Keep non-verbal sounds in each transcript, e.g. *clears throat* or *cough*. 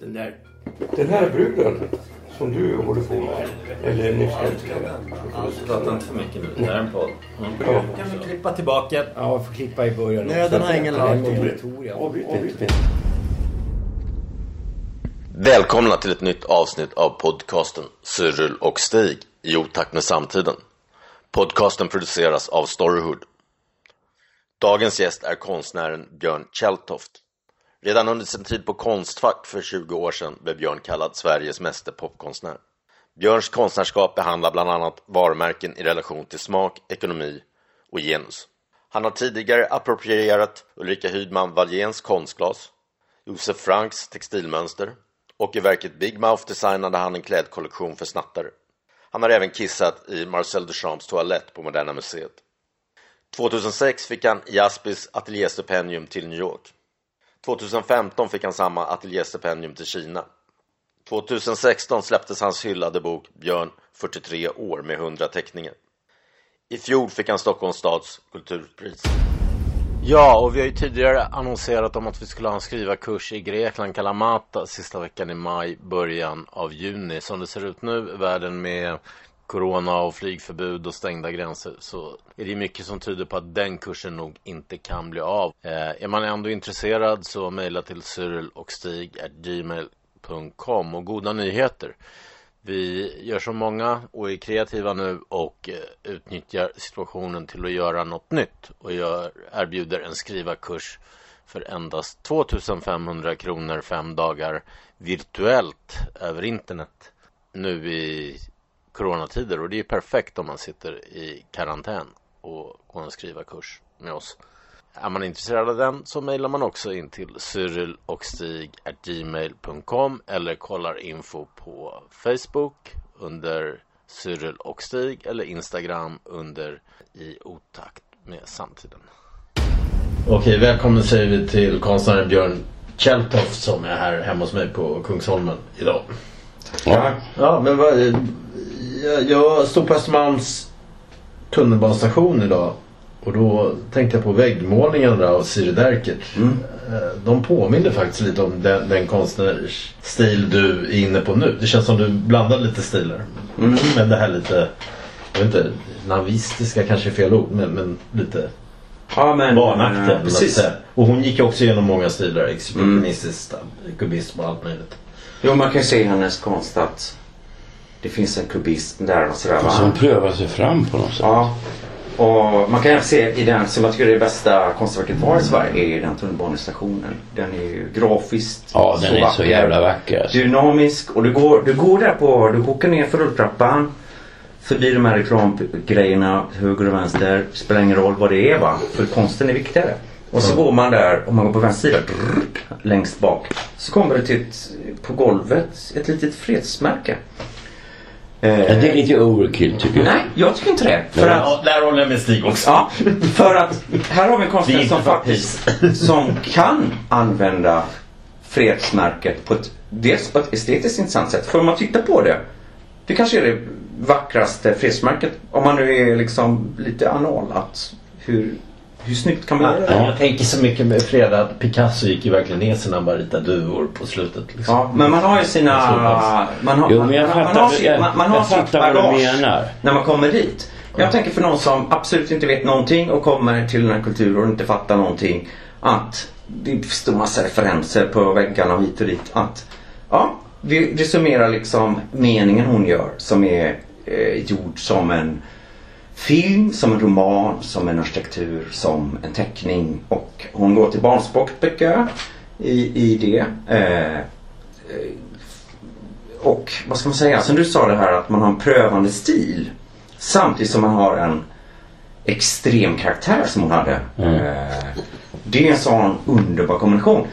Den där, den här bruden som du håller på med, eller nyss älskade. Prata inte för mycket nu. Det här är en podd. Ja. Kan vi klippa tillbaka? Ja, jag får klippa i början. Nöden har ingen lag. Välkomna till ett nytt avsnitt av podcasten Cyril och Stig i otakt med samtiden. Podcasten produceras av Storyhood. Dagens gäst är konstnären Björn Kjelltoft. Redan under sin tid på Konstfack för 20 år sedan blev Björn kallad Sveriges meste popkonstnär. Björns konstnärskap behandlar bland annat varumärken i relation till smak, ekonomi och genus. Han har tidigare approprierat Ulrika Hydman Wallgens konstglas, Josef Franks textilmönster och i verket Big Mouth designade han en klädkollektion för snattare. Han har även kissat i Marcel Duchamps toalett på Moderna Museet. 2006 fick han Jaspis ateljéstipendium till New York. 2015 fick han samma ateljéstipendium till Kina. 2016 släpptes hans hyllade bok Björn 43 år med 100 teckningar. I fjol fick han Stockholms stads kulturpris. Ja, och vi har ju tidigare annonserat om att vi skulle ha en skrivarkurs i Grekland, Kalamata, sista veckan i maj, början av juni. Som det ser ut nu, världen med corona och flygförbud och stängda gränser, så är det mycket som tyder på att den kursen nog inte kan bli av. Eh, är man ändå intresserad så mejla till cyril och stig gmail.com och goda nyheter. Vi gör som många och är kreativa nu och eh, utnyttjar situationen till att göra något nytt och gör, erbjuder en skrivarkurs för endast 2500 kronor fem dagar virtuellt över internet nu i coronatider och det är perfekt om man sitter i karantän och går en skrivarkurs med oss. Är man intresserad av den så mejlar man också in till cyril och stig gmail.com eller kollar info på Facebook under Cyril och Stig eller Instagram under i otakt med samtiden. Okej, välkommen säger vi till konstnären Björn Kjelltoft som är här hemma hos mig på Kungsholmen idag. Ja. Ja, men vad, jag, jag stod på Östermalms tunnelbanestation idag och då tänkte jag på väggmålningarna av Siri Derkert. Eh, De påminner faktiskt lite om den, den konstnärsstil du är inne på nu. Det känns som du blandar lite stilar. Men det här lite, jag vet inte, navistiska kanske är fel ord, men, men lite Ja, men... vanaktiga. eh, Precis. Och hon gick också igenom många stilar, expressionistiskt, kubism och allt möjligt. Jo, man kan ju se i hennes konst att det finns en kubism där och sådär. va? Som prövar sig fram på något sätt. Ja. Och man kan se i den som jag tycker är det bästa konstverket har i Sverige är den tunnelbanestationen. Den är ju grafiskt Ja, den är så vacker. jävla vacker. Alltså. Dynamisk och du går, du går där på, du åker ner för rulltrappan. Förbi de här reklamgrejerna höger och vänster. Spelar ingen roll vad det är va. För konsten är viktigare. Och så går man där, om man går på vänster sida, längst bak. Så kommer det till ett, på golvet ett litet fredsmärke. Eh, Ja, det är lite overkill tycker jag. Nej, jag tycker inte det. För att, Ja, där håller jag med Stig också. Ja, för att här har vi en konstnär som faktiskt *laughs* som kan använda fredsmärket på ett, dels på ett estetiskt intressant sätt. För om man tittar på det, det kanske är det vackraste fredsmärket om man nu är liksom lite anal. Att hur, hur snyggt kan man göra det? Ja. Jag tänker så mycket med Freda att Picasso gick ju verkligen ner sina bara ritade duvor på slutet. Liksom. Ja, men man har ju sina... Man har, Jo, men jag fattar, har, sitt- jag, man, man har jag sitt fattar vad du bagage menar. när man kommer dit. Jag tänker för någon som absolut inte vet någonting och kommer till den här kulturen och inte fattar någonting. Att det står massa referenser på väggarna och hit och dit. Att ja, vi, vi summerar liksom meningen hon gör som är eh, gjord som en film, som en roman, som en arkitektur, som en teckning. Och hon går till barnspråkböcker i, i det. Eh, eh, och vad ska man säga, som du sa det här att man har en prövande stil. Samtidigt som man har en extrem karaktär som hon hade. Mm. Eh, Det är en sån underbar kombination.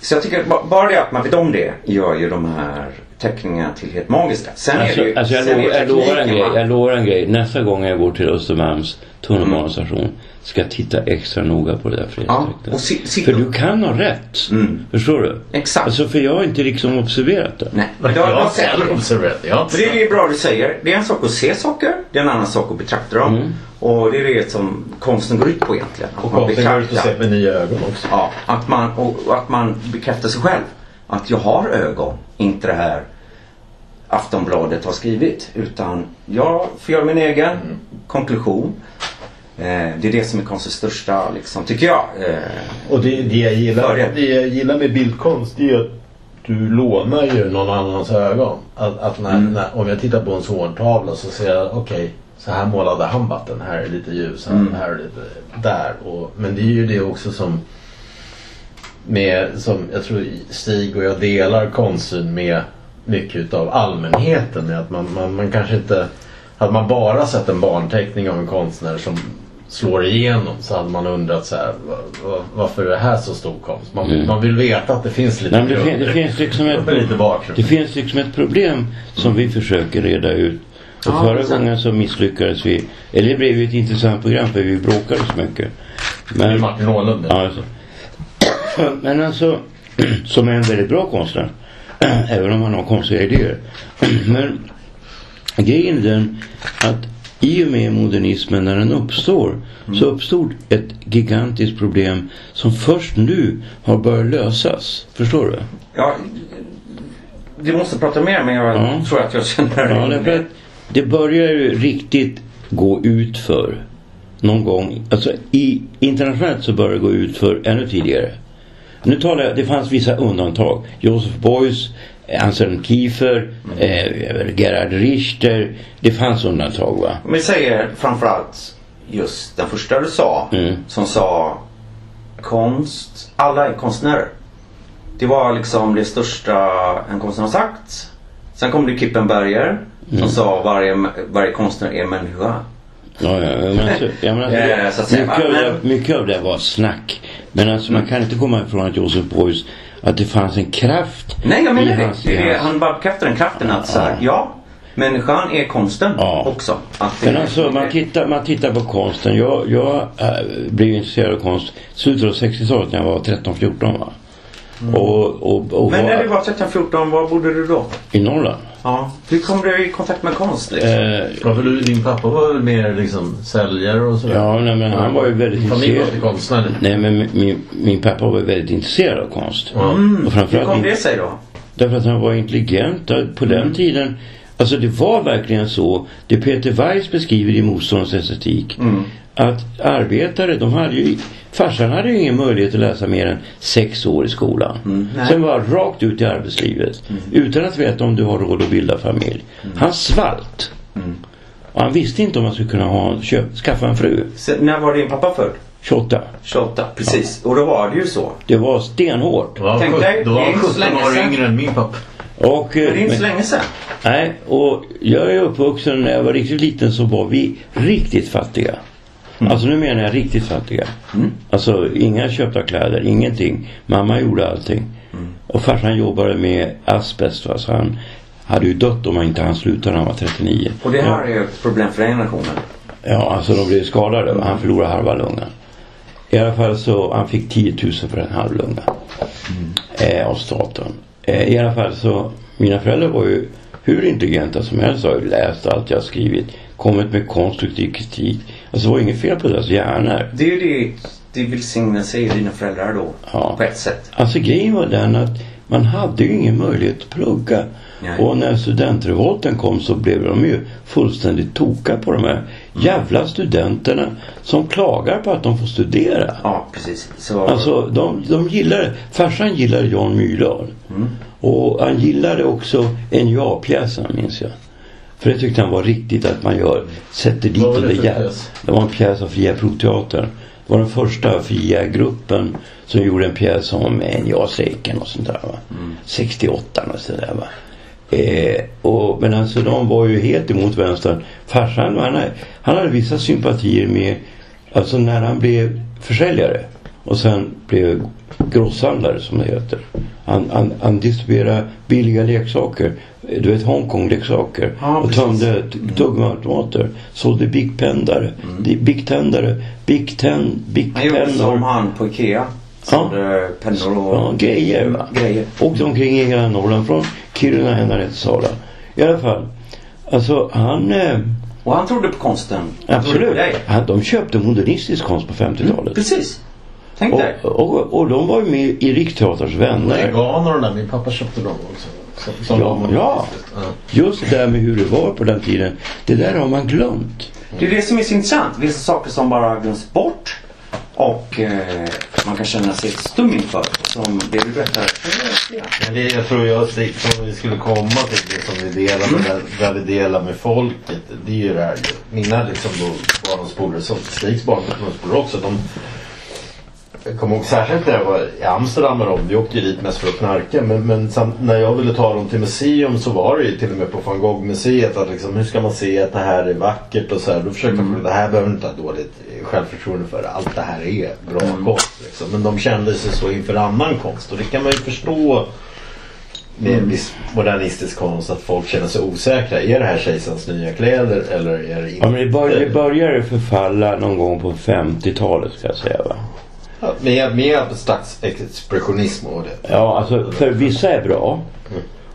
Så jag tycker ba- bara det att man vet om det gör ju de här teckningarna till helt magiska. Sen Alltså, är det ju, alltså jag, sen är lovar, det jag, lovar en grej, jag lovar en grej. Nästa gång jag går till Östermalms tunnelbanestation ska jag titta extra noga på det där Ja, fredagstecknet. och si, si, För du kan ha rätt. Mm. Förstår du? Exakt. Alltså för jag har inte liksom observerat det. Nej, Jag har själv observerat det. Har För det är ju bra du säger. Det är en sak att se saker. Det är en annan sak att betrakta dem. Mm. Och det är det som konsten går ut på egentligen. Att Och man konsten går ut och betraktar. sett med nya ögon också. Ja, att man, och, och att man bekräftar sig själv. Att jag har ögon. Inte det här Aftonbladet har skrivit. Utan jag får göra min egen Mm. konklusion. Eh, det är det som är konstens största, liksom, tycker jag. Eh, Och det, det, jag gillar, det jag gillar med bildkonst det är att du lånar ju någon annans ögon. Att, att när, Mm. när, om jag tittar på en Zorn-tavla så ser jag okej så här målade han vatten. Här är lite ljus, här, Mm. här är lite där. Och, men det är ju det också som med, som jag tror Stig och jag delar konstsyn med mycket utav allmänheten. Att man, man, man kanske inte hade man bara sett en barnteckning av en konstnär som slår igenom så hade man undrat så här, "Va- va- varför är det här så stor konst? Man, Mm. man vill veta att det finns lite Nej, det, fin- det finns liksom ett, *laughs* det finns liksom ett problem som vi försöker reda ut. Och Ja, förra gången så misslyckades vi. Eller det blev ju ett intressant program för vi bråkade så mycket. Det är Men, Martin Åhlund. ja, alltså. Men alltså, *clears throat* som är en väldigt bra konstnär. *clears throat* Även om han har konstiga idéer. *clears throat* Men grejen är den att i och med modernismen när den uppstår så uppstod ett gigantiskt problem som först nu har börjat lösas. Förstår du? ja, vi måste prata mer men jag Ja. tror att jag känner Ja, därför att det börjar ju riktigt gå ut för någon gång. Alltså i, internationellt så börjar det gå ut för ännu tidigare. Nu talar jag, det fanns vissa undantag. Joseph Beuys, eh, Anselm Kiefer, eh, Gerhard Richter. Det fanns undantag va? Vi säger framförallt just den första du sa. Mm. Som sa konst, alla är konstnärer. Det var liksom det största en konstnär har sagt. Sen kom det Kippenberger som Mm. sa varje, varje konstnär är människa. Ja, ja, men alltså, jag menar, Eh, så att säga, mycket, av det, men- mycket av det var snack. Men alltså man kan inte komma ifrån att Joseph Beuys, att det fanns en kraft Nej jag menar det. hans- det, är Han bara bekräftar den kraften att så här, ja. Människan är konsten Ja. också. Men alltså man tittar, man tittar på konsten. Jag, jag äh, blev intresserad av konst slutet av 60-talet när jag var 13-14 va. Och, och, och Men var när du var 13-14, var bodde du då? i Norrland. Ja. Hur kom du i kontakt med konst liksom? Eh, för du, din pappa var väl mer liksom säljare och sådär? ja, nej, men han var ju väldigt intresserad. inte konstnärlig. Nej men min- min, pappa var väldigt intresserad av konst. Ja. Och Hur kom det sig då? Därför att han var intelligent. På den tiden, alltså det var verkligen så. Det Peter Weiss beskriver i Motståndets estetik. Att arbetare, de hade ju, farsan hade ju ingen möjlighet att läsa mer än sex år i skolan. Sen var rakt ut i arbetslivet. Utan att veta om du har råd att bilda familj. Han svalt. Och han visste inte om han skulle kunna ha, köp, skaffa en fru. Så, när var din pappa född? 28. 28, precis. Och då var det ju så. Det var stenhårt. Då var Tänk han dig, sjut- då var det är han inte så 17 länge år yngre än min pappa. Och, Men det är inte så länge sedan. Nej, och jag är uppvuxen när jag var riktigt liten så var vi riktigt fattiga. Alltså nu menar jag riktigt fattiga. Alltså inga köpta kläder, ingenting. Mamma gjorde allting. Och farsan jobbade med asbest. Alltså han hade ju dött om han inte han slutade när han var 39. Och det ja, här är ju ett problem för den generationen. ja, alltså de blev skadade. Han förlorade halva lungan. I alla fall så han fick 10 000 för en halv lunga. Eh, av staten. Eh, I alla fall så mina föräldrar var ju hur intelligenta som helst. Har ju läst allt jag skrivit. Kommit med konstruktiv kritik. Alltså det var inget fel på deras hjärnor. Det är ju det det välsignelse i dina föräldrar då. Ja. På ett sätt. Alltså grejen var den att man hade ju ingen möjlighet att plugga. Nej. Och när studentrevolten kom så blev de ju fullständigt toka på de här jävla studenterna som klagar på att de får studera. Ja, precis. Så, Alltså de, de gillade, farsan gillade Jan Myrdal. Och han gillade också NJA-pjäsen minns jag. För det tyckte han var riktigt att man gör, sätter dit Vad var de det där jävla... Det var en pjäs av Fria Provteatern. Det var den första fria gruppen som gjorde en pjäs om NJA-strejken och sånt där va. 68 och sådär va. Eh, och, men alltså de var ju helt emot vänstern. Farsan han, han hade vissa sympatier med, alltså när han blev försäljare och sen blev grosshandlare som det heter. Han, han, han distribuerade billiga leksaker. Du vet Hongkong-leksaker. Ja, och. Mm. tömde tuggummiautomater. Sålde Big Pendare. Mm. Big Tändare. Big Ten. Big Han gjorde som han på Ikea. Ja. Sålde pennor och Ja, grejer va. grejer. Åkte omkring i hela Norrland från Kiruna ända ner till Sala. I alla fall. Alltså han... Eh, Och han trodde på konsten. På absolut. dig. Han, de köpte modernistisk konst på 50-talet. Precis. Tänk dig. Och, och, och de var ju med i Riksteaterns vänner. Veganer och där. Min pappa köpte dem också. Som, som Ja, de- ja. Just det där med hur det var på den tiden. Det där har man glömt. Det är det som är så intressant. Vissa saker som bara glöms bort. Och eh, man kan känna sig stum inför. Som det du berättar. Men det, jag tror jag som vi skulle komma till det som vi delar med, där, där vi delar med folket. Det är ju det här. Mina liksom då barndomspolare, som Stigs barndomspolare också. De, jag kommer ihåg särskilt när jag var i Amsterdam med dem. Vi åkte ju dit mest för att knarka. Men, men samt, när jag ville ta dem till museum så var det ju till och med på van Gogh-museet. Att liksom, hur ska man se att det här är vackert och så här. Då försökte mm. det här behöver inte ha dåligt självförtroende för. Allt det här är bra konst. Liksom. Men de kände sig så inför annan konst. Och det kan man ju förstå med en viss modernistisk konst att folk känner sig osäkra. Är det här kejsarens nya kläder eller är det inte? Ja, men det, bör, det började förfalla någon gång på 50-talet ska jag säga va. Ja, med, med abstrakt expressionism och det. Ja, alltså för vissa är bra.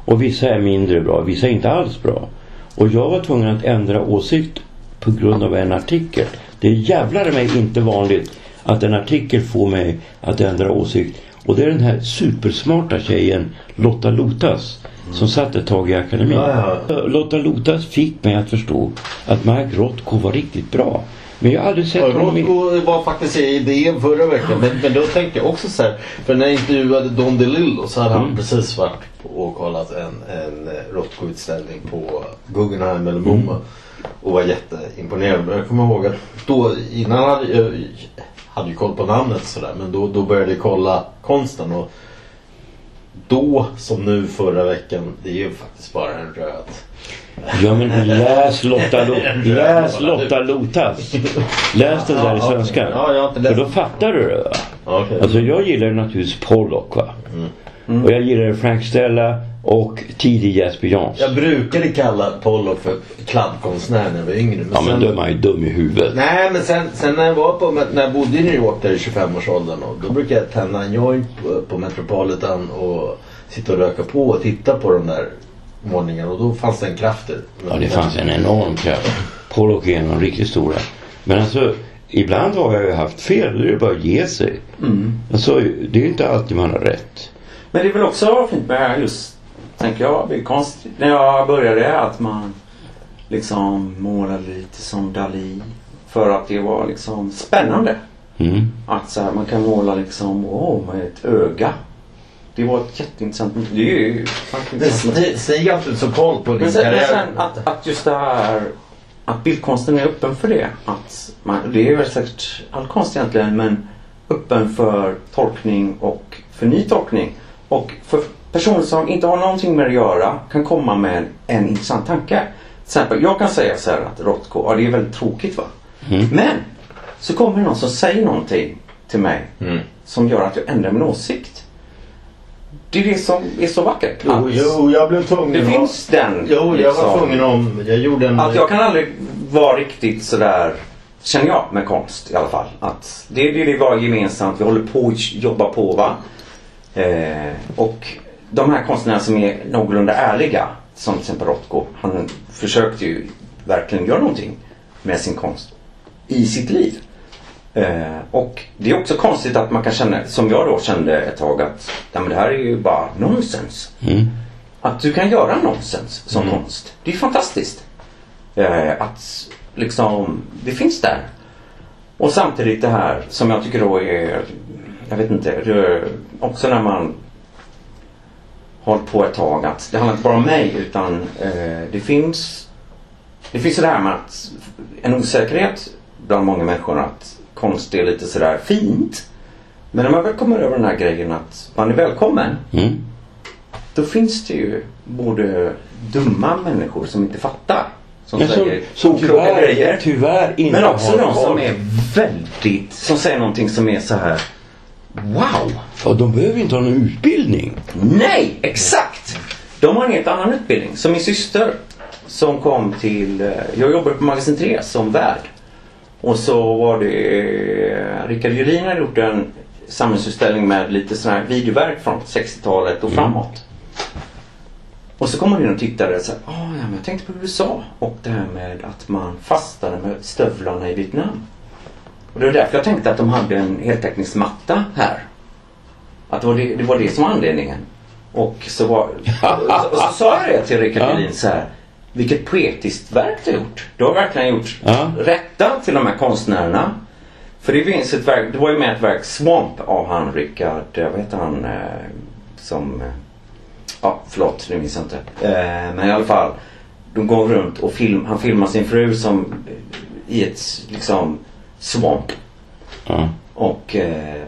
Och vissa är mindre bra. Vissa är inte alls bra. Och jag var tvungen att ändra åsikt på grund av en artikel. Det är jävlar mig inte vanligt att en artikel får mig att ändra åsikt. Och det är den här supersmarta tjejen Lotta Lotas som satt ett tag i akademin. Ja, Lotta Lotas fick mig att förstå att Mark Rothko var riktigt bra. Men jag har aldrig sett honom i... Rothko var faktiskt i idén förra veckan. Men, men då tänkte jag också så här. För när jag intervjuade Don DeLillo så hade han precis varit på och kollat en, en eh, Rothko-utställning på Guggenheim eller MoMA. Och var jätteimponerad. Men jag kommer ihåg att då innan hade jag hade ju koll på namnet sådär. Men då, då började jag kolla konsten. Och då som nu förra veckan. Det är ju faktiskt bara en röd. Ja men läs Lotta, Lo *laughs* läs Lotta Lotas. Läs den där i svenska. För då fattar du det va. Alltså jag gillar naturligtvis Pollock va. Och jag gillar Frank Stella och tidig Jesper Jans. Jag brukade kalla Pollock för kladdkonstnär när jag var yngre. Men Ja men sen- då är man ju dum i huvudet. Nej men sen, sen när jag var på, när jag bodde i New York där i 25-årsåldern och då brukade jag tända en joint på, på Metropolitan och sitta och röka på och titta på de där målningarna och då fanns det en kraft i Ja det fanns en enorm kraft. Pollock är en av de riktigt stora. Men alltså ibland har jag ju haft fel. Då är det bara att ge sig. Alltså det är inte alltid man har rätt. Men det är väl också fint med just, tänker jag, bildkonst. När jag började att man liksom målade lite som Dalí. För att det var liksom spännande. Mm. Att så här, man kan måla liksom, wow, med ett öga. Det var ett jätteintressant, det är ju. Stig Stig har inte så koll på din Men sen, men sen att, att just det här att bildkonsten är öppen för det. Att man, det är väl säkert all konst egentligen men öppen för tolkning och för ny tolkning. Och för personer som inte har någonting med att göra kan komma med en intressant tanke. Till exempel, jag kan säga så här att Rothko, ja det är väldigt tråkigt va. Men så kommer det någon som säger någonting till mig som gör att jag ändrar min åsikt. Det är det som är så vackert. Jo, att jo, jag blev tvungen det att- finns den. Jo, jag var liksom. tvungen om... Jag gjorde en... Att jag kan aldrig vara riktigt sådär Känner jag med konst i alla fall. Att det är det vi har gemensamt. Vi håller på att jobba på va. Eh, och de här konstnärerna som är någorlunda ärliga. Som till exempel Rothko. Han försökte ju verkligen göra någonting med sin konst. I sitt liv. Eh, och det är också konstigt att man kan känna, som jag då kände ett tag att ja, men det här är ju bara nonsens. Mm. Att du kan göra nonsens som konst. Det är fantastiskt. Eh, att liksom, det finns där. Och samtidigt det här som jag tycker då är, jag vet inte, också när man hållit på ett tag att det handlar inte bara om mig utan eh, det finns det finns det här med att en osäkerhet bland många människor att konst är lite sådär fint. Men när man väl kommer över den här grejen att man är välkommen Mm. då finns det ju både dumma människor som inte fattar. Som som, säger som okloka tyvärr, grejer. tyvärr inte Men också de som är väldigt, som säger någonting som är så här. Wow! Och de behöver inte ha någon utbildning. Nej, exakt! De har en helt annan utbildning. Som min syster som kom till... eh, Jag jobbade på Magasin 3 som värd. Och så var det... eh, Rickard Julin hade gjort en samlingsutställning med lite sådana här videoverk från 60-talet och framåt. Och så kom hon in och tittade och sa ah, ja, men jag tänkte på USA och det här med att man fastade med stövlarna i Vietnam. Och det var därför jag tänkte att de hade en heltäckningsmatta här. Att det var det, det var det som var anledningen. Och så, var, så, så sa jag det till Rickard Ja. Julin så här. Vilket poetiskt verk du har gjort. Du har verkligen gjort Ja. rätta till de här konstnärerna. För det finns ett verk, det var ju med ett verk Swamp av han Rickard, vad heter han eh, som, eh, ja förlåt nu minns jag inte. Eh, men i alla fall. De går runt och film, han filmar sin fru som i ett liksom swamp. Ja. Och eh,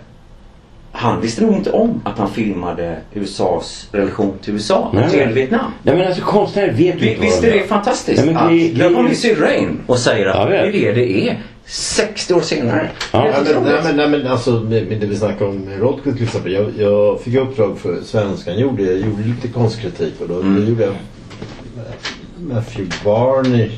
han visste nog inte om att han filmade USAs relation till USA, Nej. till Vietnam. Nej men alltså konstnärer vet ju Vi, inte visst är det fantastiskt? Nej, men att grejen- min syrra in och säger att det är det det är. 60 år senare. Ja. Det Ja, men, nej, men, nej, men alltså med, det vi snackade om Rodko till exempel. Jag, jag fick uppdrag för Svenskan. Gjorde, jag gjorde lite konstkritik och då, Mm. då gjorde jag Matthew Barney.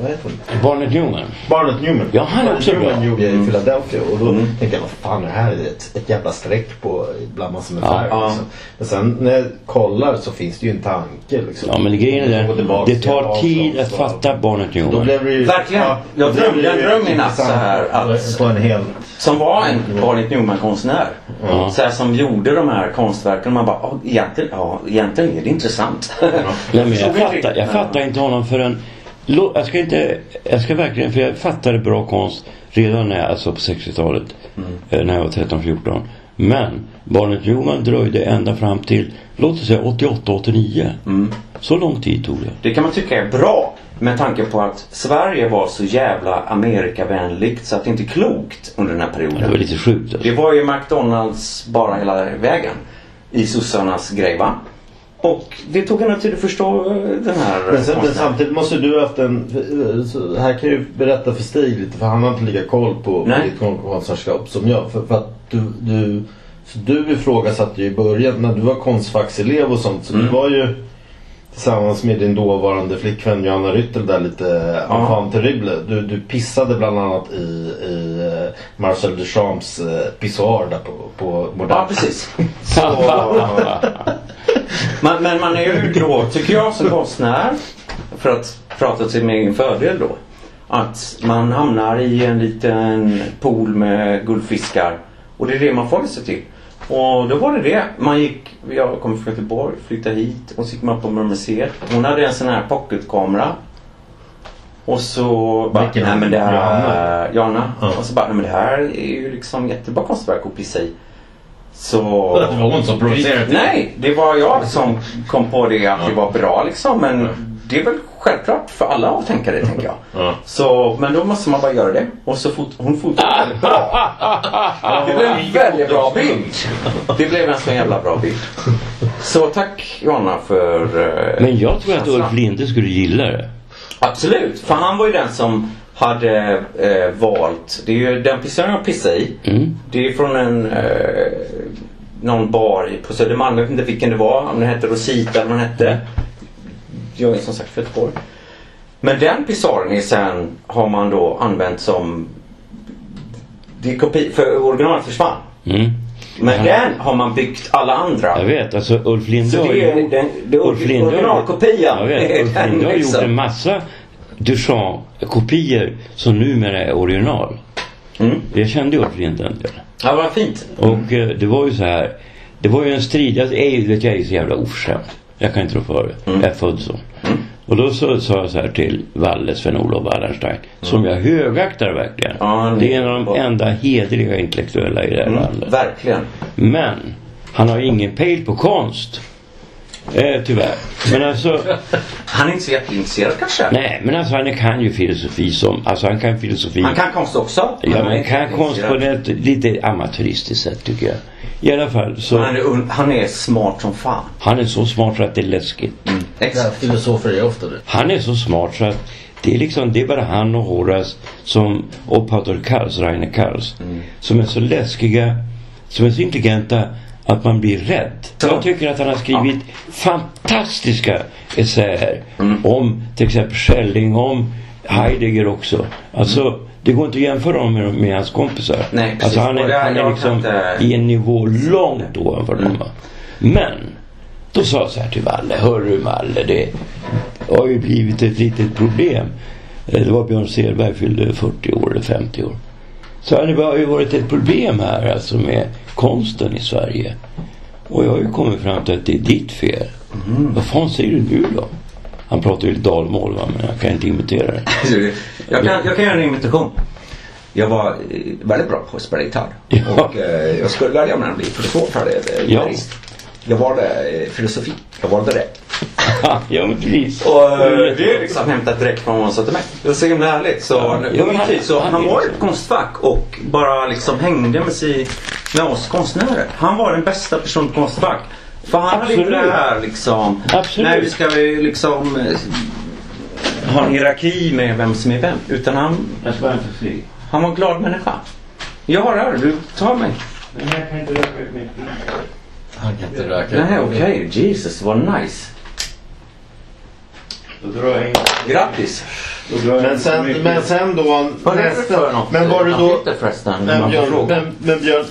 Vad heter hon? Barnet Newman. Barnett Newman. Ja, han är också Newman bra. gjorde jag i Philadelphia och då Mm. tänkte jag vad fan är det här? är ett, ett jävla streck på bland massor med Ja. färg. Ja. Liksom. Men sen när jag kollar så finns det ju en tanke. Liksom. Ja men grejen är tillbaka det tar tid att fatta Barnet Då Newman. blev det ju, Verkligen. Jag då blev drömde en dröm i natt så här att- På en hel... Som var en Barnett Newman-konstnär. Ja. Så här, som gjorde de här konstverken. Man bara, "Ja, egentligen, ja, egentligen är det intressant. Nej, men jag, inte fattar, jag fattar inte honom förrän... Jag ska inte... Jag ska verkligen... För jag fattade bra konst redan när jag, alltså på 60-talet. eh, När jag var 13-14. Men Barnet Newman dröjde ända fram till, låt oss säga 88-89. Så lång tid tog det. Det kan man tycka är bra. Med tanke på att Sverige var så jävla Amerikavänligt så att det inte är klokt under den här Det var perioden. lite sjukt Det alltså. var ju McDonalds bara hela vägen. I sossarnas grej va? Och det tog en tid att förstå eh, den här Men, sen, men samtidigt måste du ha haft en... Så här kan ju berätta för Stig lite för han har inte lika koll på Nej. ditt kon- konstnärskap som jag. För, för att du, du, du ifrågasatte ju i början när du var konstfackselev och sånt. Så Mm. du var ju tillsammans med din dåvarande flickvän Johanna Ryttel där lite enfant terrible. Du, du pissade bland annat i, i eh, Marcel Duchamps eh, pissoar där på, på Modern. Ja precis. *laughs* Så, *laughs* men, men man är ju då, tycker jag som konstnär, för att prata till min egen fördel då. Att man hamnar i en liten pool med guldfiskar. Och det är det man får sig till. Och då var det det. Man gick, jag kommer från Göteborg, flyttade hit och så gick man på museet. Hon hade en sån här pocketkamera. Och så bara, nej men det här, Johanna? Johanna. Ja. Och så bara, nej men det här är ju liksom jättebra konstverk att pissa i. Så... Det var hon som provocerade. Nej, det var jag som kom på det att det var bra liksom. Men det är väl självklart för alla att tänka det tänker jag. Ja. Så, men då måste man bara göra det. Och så fot hon fotade väldigt bra. Det blev en väldigt bra bild. Det blev en så jävla bra bild. Så tack Johanna för... eh, Men jag tror att. Ulf Linde skulle gilla det. Absolut, för han var ju den som hade eh, valt. Det är ju den pissoaren jag pissade i. Mm. Det är från en eh, någon bar på Södermalm. Jag vet inte vilken det var. Om den hette Rosita eller vad den hette. Jag är som sagt från Göteborg. Men den pissoaren är sen har man då använt som det kopi, för originalet försvann. Mm. Men den har man byggt alla andra. Jag vet, alltså Ulf Linde har har- originalkopian. Jag vet, *laughs* Ulf Linde har gjort en massa Duchamp-kopior som numera är original. Mm. Jag kände Ulf Linde. Ja, vad fint. Och eh, det var ju så här. Det var ju en strid. Jag är, ju- jag är ju så jävla oförskämd. Jag kan inte rå för det. Mm. Jag är född så. Och då så, sa jag så här till Valle, Sven-Olof Wallenstein. Som jag högaktar verkligen. Ja, det är en av de enda hedliga intellektuella i det här Mm, landet. verkligen. Men han har ingen pejl på konst. Eh, tyvärr. Men alltså, *laughs* Han är inte så jätteintresserad kanske. nej, men alltså han kan ju filosofi som, alltså han kan filosofi. Han kan konst också. Ja, men inte kan konst på ett lite amatöristiskt sätt tycker jag. I alla fall så, Han är, han är smart som fan. han är så smart så att det är läskigt. Exakt. Filosofer är ofta det. Han är så smart så att det är liksom, det är bara han och Horace som, och Pater Karls, Rainer Karls, som är så läskiga som är så intelligenta att man blir rädd. Jag tycker att han har skrivit fantastiska essäer Mm. om till exempel Schelling, om Heidegger också. Alltså, det går inte att jämföra honom med, med hans kompisar. Nej, precis. alltså han är, det- han är liksom inte- i en nivå långt ovanför dem. va. Men, då sa jag så här till Valle. Hörru Valle, det har ju blivit ett litet problem. Eh, Det var Björn Selberg fyllde 40 år eller 50 år. Så det har ju varit ett problem här alltså med konsten i Sverige. Och jag har ju kommit fram till att det är ditt fel. Vad fan säger du nu då? Han pratar ju dalmål va, men jag kan inte imitera det. *laughs* jag, kan, jag kan göra en imitation. Jag var eh, väldigt bra på att spela gitarr. Ja. Och eh, jag skulle välja mellan att bli filosof eller eh, Ja. Jag valde eh, filosofi. Jag valde det. *laughs* ja men precis. Och eh, det är liksom hämtat direkt från vad han sa till mig. Det var så himla härligt. Så Ja, men han- så han han var ett konstfack och bara liksom hängde med, sig, med oss konstnärer. Han var den bästa personen på konstfack. För han hade inte Absolut. det här liksom. Absolut. Nej, vi ska vi liksom eh, ha en hierarki med vem som är vem. Utan han, Jag ska inte se. han var en glad människa. Jag har det här, du tar mig. Men jag kan inte röka ut mitt Han kan inte röka. Nej, okej. Jesus, vad nice. Då drar jag in. Grattis. Men sen, men sen då Vad är det för något? Men var Han då... det förresten. Men Björn, men, men Björn.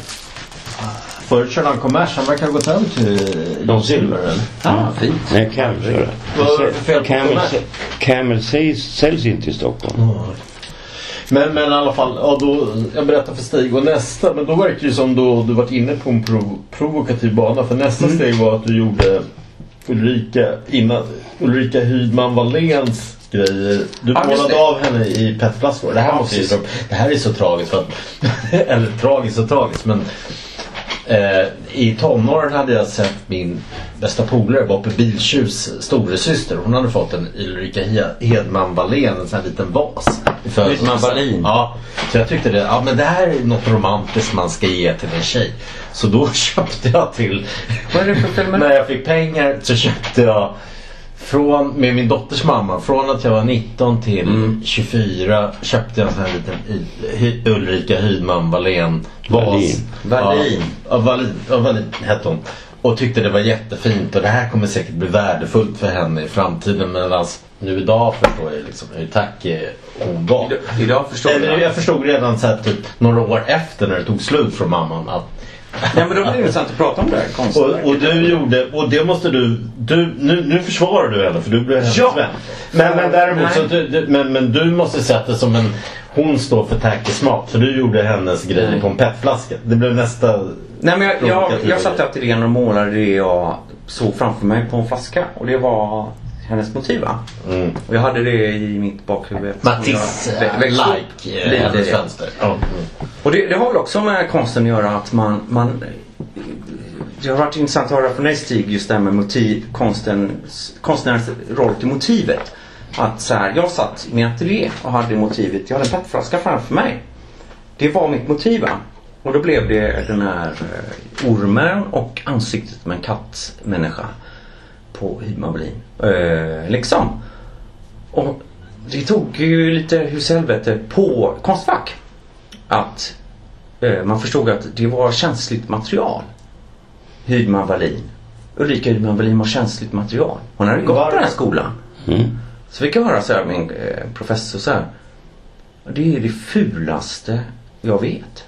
Förut körde han kommers. Han verkar ha gått över till Don Silver eller? Ah, fint. Nej, Camel kör det. Det Camel, säljs inte i Stockholm. Men, men i alla fall, ja, då, jag berättar för Stig och nästa, men då verkar det ju som då du varit inne på en prov, provokativ bana. För nästa Mm. steg var att du gjorde Ulrika, innan, Ulrika Hydman Walléns grejer. Du just målade av henne i petflaskor. Det här Ja, måste ju. Det här är så tragiskt. För att, *laughs* eller tragiskt och tragiskt men Eh, I tonåren hade jag sett min bästa polare var på Biltjus storasyster. Hon hade fått en Ulrika He- Hedman Wallén, en sån här liten vas. Hedman Wallin. Ja, så jag tyckte det, ja men det här är något romantiskt man ska ge till en tjej. Så då *laughs* köpte jag till, Vad är det för fel med *laughs* när jag fick pengar så köpte jag från, med min dotters mamma, från att jag var 19 till Mm. 24 köpte jag en sån här liten Hy- Ulrika Hydman Wallén vas. Wallin. Ja, Wallin, ja, hette hon. Och tyckte det var jättefint och det här kommer säkert bli värdefullt för henne i framtiden. Medan nu idag förstår jag liksom hur tackig hon var. Idag- förstår Eller, jag. jag förstod redan så här, typ, några år efter när det tog slut från mamman att Nej men det intressant att prata om det här och, konstverket. och du gjorde, och det måste du, du nu, nu försvarar du henne för du blev hennes Ja. vän. Men, men däremot Nej. så, du, du, men, men du måste sätta det som en, hon står för tacky smak. För du gjorde hennes grej på en petflaska. Det blev nästa Nej men jag, jag, jag satte upp idén och målade det jag såg framför mig på en flaska. Och det var hennes motiv va? Mm. Och jag hade det i mitt bakhuvud. Matisse, Jag like, eh, hennes fönster. Ja. Och det, det har väl också med konsten att göra att man, man det har varit intressant att höra från dig Stig just det här med motiv, konstens, konstnärens roll till motivet. Att så här, jag satt i min ateljé och hade motivet, jag hade en petflaska framför mig. Det var mitt motiv va? Och då blev det den här eh, ormen och ansiktet med en kattmänniska på Hydman Eh, liksom. Och det tog ju lite hus i helvete på Konstfack. Att eh, man förstod att det var känsligt material. Hydman Wallin. Ulrika Hydman Wallin var känsligt material. Hon hade gått på den här skolan. Mm. Så fick jag höra så här min eh, professor så här. Det är det fulaste jag vet.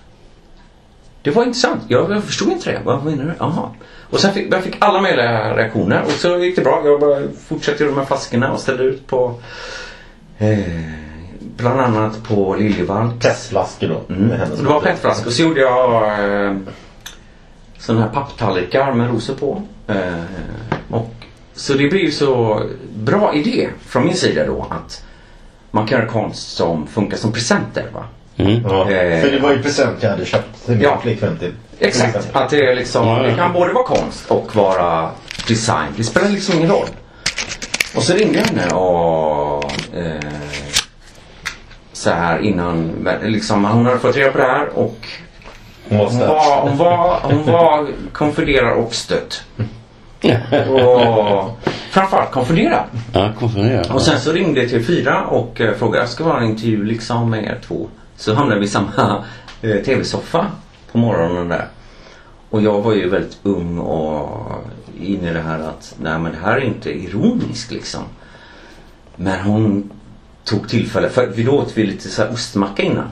Det var intressant. Jag, jag förstod inte det. Vad menar du? Jaha. Och sen fick, jag fick alla möjliga reaktioner och så gick det bra. Jag bara fortsatte här flaskorna och ställde ut på eh, bland annat på Liljevalchs. Petflaskor då. Mm. Det var petflaskor. Så gjorde jag eh, sådana här papptallrikar med rosor på. Eh, och, så det blir ju så bra idé från min sida då att man kan göra konst som funkar som presenter. Va? Mm. Ja, Eh, för det var ju present jag hade köpt till min Ja. flickvän till. Exakt. Att det, är liksom, det kan både vara konst och vara design. Det spelar liksom ingen roll. Och så ringde jag henne och eh, så här innan, liksom, hon hade fått reda på det här och Hon var var, hon var, hon var konfunderad och stött. Och framförallt konfunderad. Ja, konfunderad. Och sen så ringde jag till fyra och eh, frågade, jag ska vara en intervju liksom med er två. Så hamnade vi i samma eh, tv-soffa på morgonen där. och jag var ju väldigt ung och inne i det här att nej men det här är inte ironiskt liksom. Men hon tog tillfälle, för vi då åt vi lite så här ostmacka innan.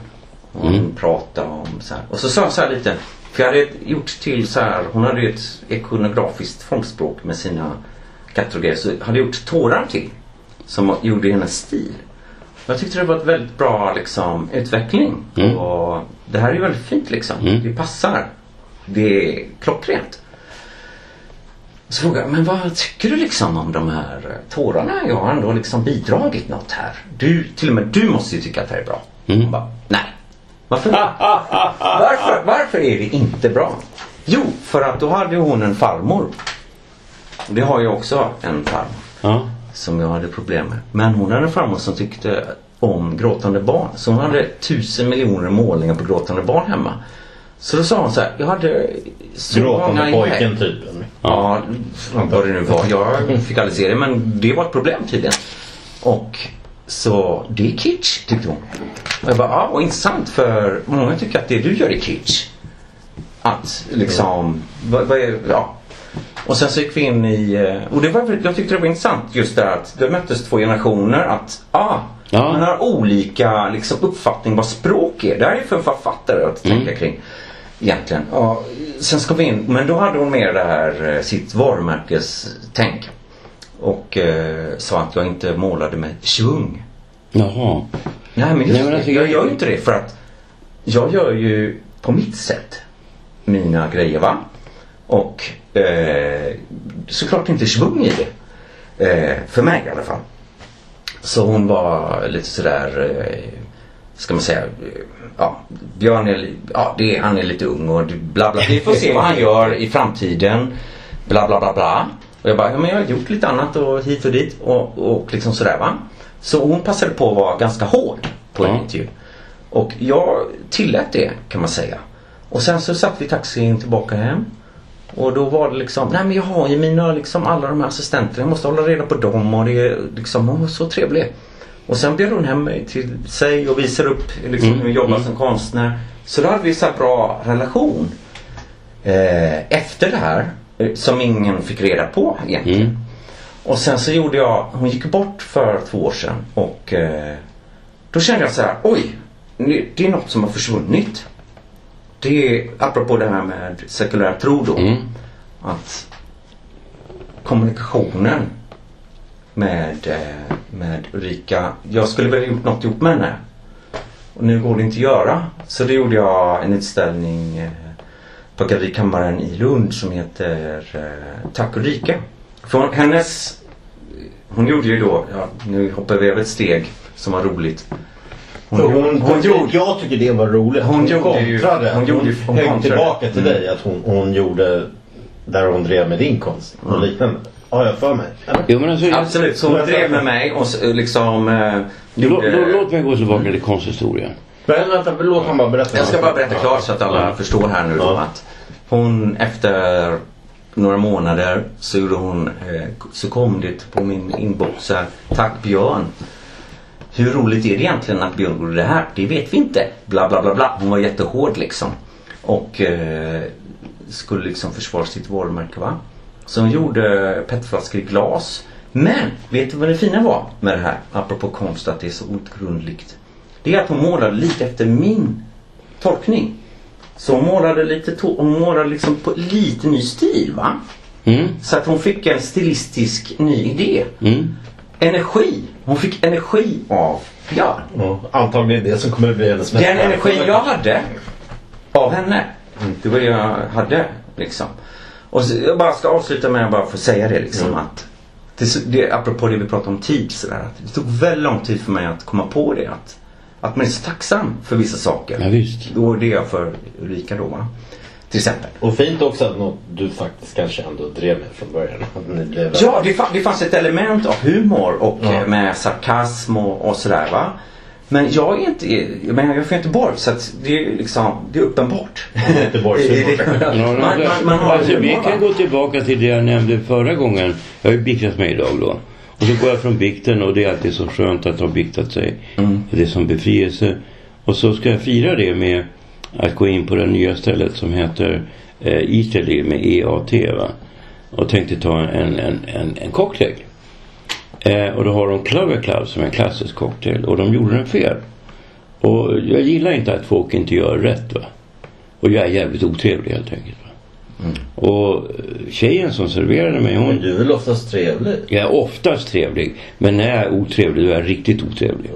Och hon pratade om så här. Och så sa jag så här lite, för jag hade gjort till så här, hon hade ju ett ikonografiskt formspråk med sina katter och grejer. Så hade gjort tårar till. Som gjorde hennes stil. Jag tyckte det var ett väldigt bra liksom, utveckling. Mm. Och det här är ju väldigt fint liksom. Mm. Det passar. Det är klockrent. Så frågade jag, men vad tycker du liksom om de här eh, tårarna? Jag har ändå liksom bidragit något här. Du, till och med du måste ju tycka att det här är bra. Mm. Hon bara, nej. Varför? *laughs* varför? Varför är det inte bra? Jo, för att då hade hon en farmor. Det har jag också en farmor Ja. som jag hade problem med. Men hon hade en farmor som tyckte om gråtande barn. Så hon hade tusen miljoner målningar på gråtande barn hemma. Så då sa hon så här, jag hade så Gråtande pojken typ. Ja, vad det nu var. Jag fick aldrig se det men det var ett problem tydligen. Och så det är kitsch tyckte hon. Och jag bara, ja och intressant för många tycker att det du gör är kitsch. Att liksom, vad, vad är, ja. Och sen så gick vi in i, eh, och det var, jag tyckte det var intressant just det att det möttes två generationer att, ah, Ja. man har olika liksom, uppfattning vad språk är. Det här är för författare att tänka Mm. kring. Egentligen. Ja, sen ska vi in, men då hade hon med det här eh, sitt varumärkestänk. Och eh, sa att jag inte målade med svung. Jaha. Nej men, just, Nej, men alltså, jag, jag- gör ju inte det för att jag gör ju på mitt sätt mina grejer va. Och eh, såklart inte svung i det. Eh, för mig i alla fall. Så hon var lite sådär, eh, ska man säga, ja, Björn är, ja, det är, han är lite ung och bla bla. Vi får se vad han gör i framtiden. Bla bla bla bla. Och jag bara, ja men jag har gjort lite annat och hit och dit och, och liksom sådär va. Så hon passade på att vara ganska hård på en intervju. Och jag tillät det kan man säga. Och sen så satt vi i taxin tillbaka hem. Och då var det liksom, nej men jag har ju mina liksom alla de här assistenterna. Jag måste hålla reda på dem och det är liksom, hon var så trevlig. Och sen bjöd hon hem mig till sig och visade upp liksom, hur jag jobbar som konstnär. Så då hade vi så här bra relation. Eh, efter det här, eh, som ingen fick reda på egentligen. Mm. Och sen så gjorde jag, hon gick bort för två år sedan och eh, då kände jag så här, oj, det är något som har försvunnit. Det är apropå det här med sekulär tro då. Mm. Att kommunikationen med, eh, med Ulrika, jag skulle väl gjort något ihop med henne. Och nu går det inte att göra. Så då gjorde jag en utställning eh, på Gallerikammaren i Lund som heter eh, Tack Ulrika. För hon- hennes, hon gjorde ju då, ja, nu hoppar vi över ett steg som var roligt. Hon, hon, hon, gjorde, jag tycker det var roligt. Hon gjorde ju- kontrade. hon gjorde ju- hon högg kontrade. tillbaka till Mm. dig att hon, hon gjorde där hon drev med din konst och Mm. liknande. Har jag för mig? Eller? Jo men alltså. jag- Absolut, så hon drev med mig och så, liksom eh, gjorde... lå, låt mig gå tillbaka till konsthistorien. Men vänta, låt han bara berätta. Jag ska bara berätta klart så att alla förstår här nu då att hon efter några månader så gjorde hon, eh, så kom det på min inbox så här, Tack Björn. Hur roligt är det egentligen att Björn gjorde det här? Det vet vi inte. Bla bla bla bla. Hon var jättehård liksom. Och eh, skulle liksom försvara sitt varumärke va. Hon gjorde petflaskor i glas. Men vet du vad det fina var med det här? Apropå konst att det är så outgrundligt. Det är att hon målade lite efter min tolkning. Så hon målade lite, hon målade liksom på lite ny stil va. Mm. Så att hon fick en stilistisk ny idé. Mm. Energi. Hon fick energi av Björn. Ja, antagligen det som kommer att bli hennes Den energi jag hade av henne. Det var det jag hade liksom. Och så, jag bara ska avsluta med att bara få säga det liksom att det, det, apropå det vi pratade om tid sådär. Att det tog väldigt lång tid för mig att komma på det. Att, att man är så tacksam för vissa saker. Ja, visst. Och det är jag för Ulrika då va. Till exempel. Och fint också att något du faktiskt kanske ändå drev med från början. *laughs* Blev Ja, det, fa- det fanns ett element av humor och Ja. med sarkasm och, och sådär va. Men jag är inte, men jag är från Göteborg så att det är liksom, det är uppenbart. *laughs* *laughs* Man, man, man har alltså, vi kan gå tillbaka till det jag nämnde förra gången. Jag har ju biktat mig idag då. Och så går jag från bikten och det är alltid så skönt att ha biktat sig. Mm. Det är som befrielse. Och så ska jag fira det med att gå in på det nya stället som heter eh, Italy med EAT va. Och tänkte ta en, en, en, en cocktail. Eh, och då har de Clover Club som är en klassisk cocktail och de gjorde den fel. Och jag gillar inte att folk inte gör rätt va. Och jag är jävligt otrevlig helt enkelt. Va? Och eh, tjejen som serverade mig Men hon du är väl oftast trevlig? jag är oftast trevlig. Men när jag är otrevlig då är jag riktigt otrevlig.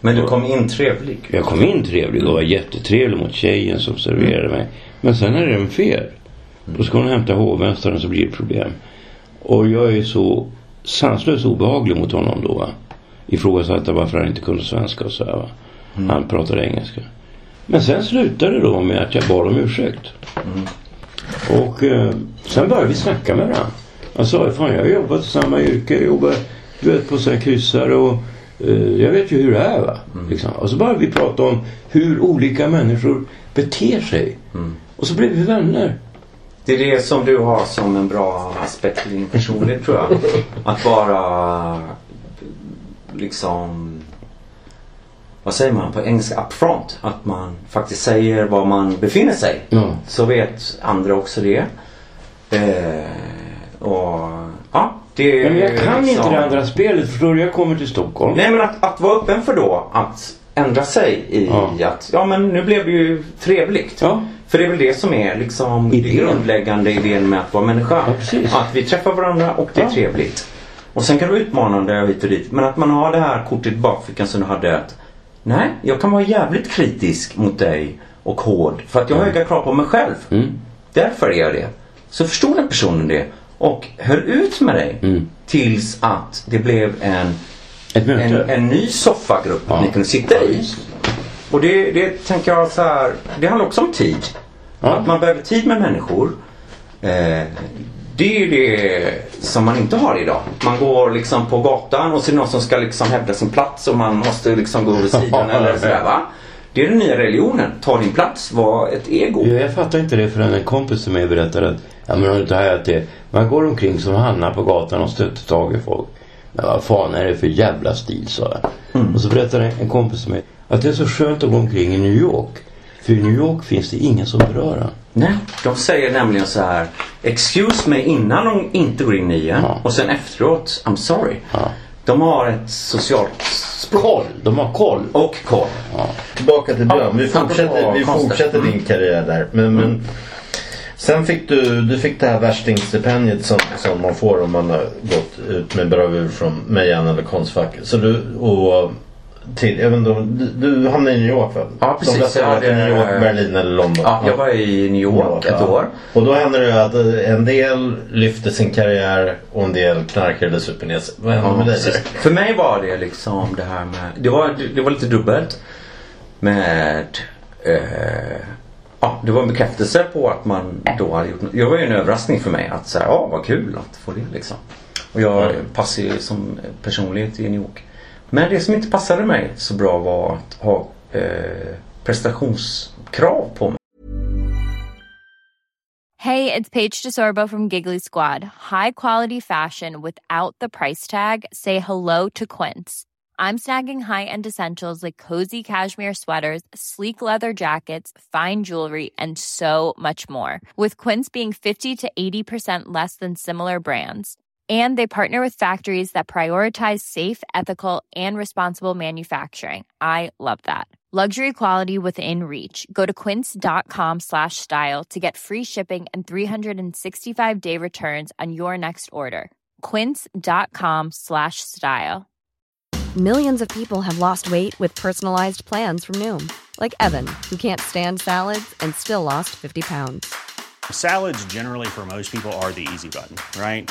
Men du kom in trevlig. Jag kom in trevlig och var jättetrevlig mot tjejen som serverade mig. Men sen är den fel. Då ska hon hämta hovmästaren så blir det problem. Och jag är så sanslöst obehaglig mot honom då va. Ifrågasatte varför han inte kunde svenska och så här va. Han pratade engelska. Men sen slutade det då med att jag bad om ursäkt. Och eh, sen började vi snacka med varandra. Han sa, fan jag har jobbat i samma yrke. Jag jobbar du vet, på så här kryssare och eh, jag vet ju hur det är va. Liksom. Och så började vi prata om hur olika människor beter sig. Och så blev vi vänner. Det är det som du har som en bra aspekt i din personlighet tror jag. Att vara liksom vad säger man på engelska? Upfront. Att man faktiskt säger var man befinner sig. Ja. Så vet andra också det. Eh, och ja, det Men jag kan liksom- inte det andra spelet förstår du. Jag kommer till Stockholm. Nej men att, att vara öppen för då att ändra sig i Ja. att ja men nu blev det ju trevligt. Ja. För det är väl det som är liksom Idén. grundläggande idén med att vara människa. Ja. Att vi träffar varandra och det är Ja. trevligt. Och sen kan det vara utmanande hit och dit. Men att man har det här kortet i bakfickan som du hade. Att, Nej, jag kan vara jävligt kritisk mot dig och hård. För att jag har höga krav på mig själv. Mm. Därför är jag det. Så förstod den personen det. Och höll ut med dig. Mm. Tills att det blev en en, en ny soffagrupp Ja. ni kunde sitta i. Och det, det tänker jag så här, det handlar också om tid. Ja. Att man behöver tid med människor. Eh, det är ju det som man inte har idag. Man går liksom på gatan och det någon som ska liksom hävda sin plats och man måste liksom gå över sidan eller sådär va. Det är den nya religionen. Ta din plats, var ett ego. Ja, Jag fattar inte det förrän en kompis till mig berättade att ja, men har inte hajat det? Man går omkring som Hanna på gatan och stöter tag i folk. Men vad fan är det för jävla stil sa jag. Och så berättade en kompis till mig att det är så skönt att gå omkring i New York. För i New York finns det ingen som berör en. Nej, de säger nämligen så här. Excuse me innan de inte går in i en Ja. och sen efteråt, I'm sorry. Ja. De har ett socialt språk. Koll! De har koll. Och koll. Tillbaka till Björn. Vi Ja, fortsätter, vi fortsätter din karriär där. Men, men sen fick du, du fick det här värstingstipendiet som, som man får om man har gått ut med bravur från Mejan eller Konstfack. Så du, och till, jag vet inte, du, du hamnade i New York va? Ja, precis. De flesta Ja, det- New York, Berlin eller London. Ja, jag var i New York ett Ja. år. Och då hände det att en del lyfte sin karriär och en del knarkade eller super ner sig. Vad hände Ja, med dig? precis. För mig var det liksom det här med, det var, det, det var lite dubbelt. Med, eh, ja det var en bekräftelse på att man då hade gjort något. Det var ju en överraskning för mig att säga, ja vad kul att få det liksom. Och jag Mm. passar ju som personlighet i New York. Men det som inte passade mig så bra var att ha eh, prestationskrav på mig. Hey, it's Paige DeSorbo from Giggly Squad. High quality fashion without the price tag. Say hello to Quince. I'm snagging high-end essentials like cozy cashmere sweaters, sleek leather jackets, fine jewelry, and so much more. With Quince being 50 to 80% less than similar brands. And they partner with factories that prioritize safe, ethical, and responsible manufacturing. I love that. Luxury quality within reach. Go to quince.com slash style to get free shipping and 365 day returns on your next order. Quince.com slash style. Millions of people have lost weight with personalized plans from Noom, like Evan, who can't stand salads and still lost 50 pounds. Salads, generally, for most people, are the easy button, right?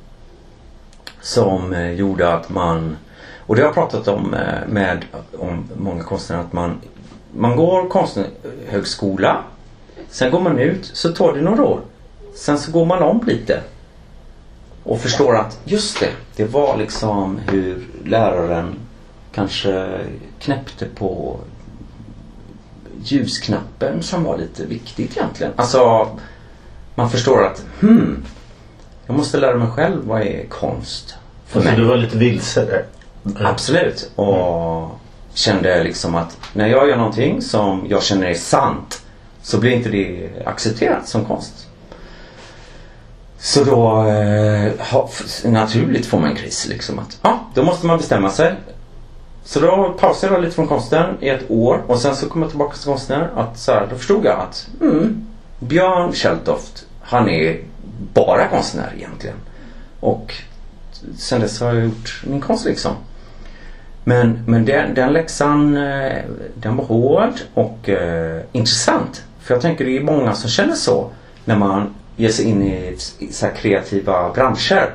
Som eh, gjorde att man, och det har jag pratat om eh, med om många konstnärer, att man, man går konsthögskola. Sen går man ut, så tar det några år. Sen så går man om lite. Och förstår att just det, det var liksom hur läraren kanske knäppte på ljusknappen som var lite viktigt egentligen. Alltså man förstår att hmm, jag måste lära mig själv vad är konst för Alltså, mig. du var lite vilse där. Absolut. Och kände liksom att när jag gör någonting som jag känner är sant så blir inte det accepterat som konst. Så då eh, ha, naturligt får man en kris liksom att ja, då måste man bestämma sig. Så då pausade jag lite från konsten i ett år och sen så kom jag tillbaka till konsten att så här, då förstod jag att mm, Björn Kjelltoft han är bara konstnär egentligen. Och sen dess har jag gjort min konst liksom. Men, men den, den läxan eh, den var hård och eh, intressant. För jag tänker det är många som känner så när man ger sig in i, i så här kreativa branscher.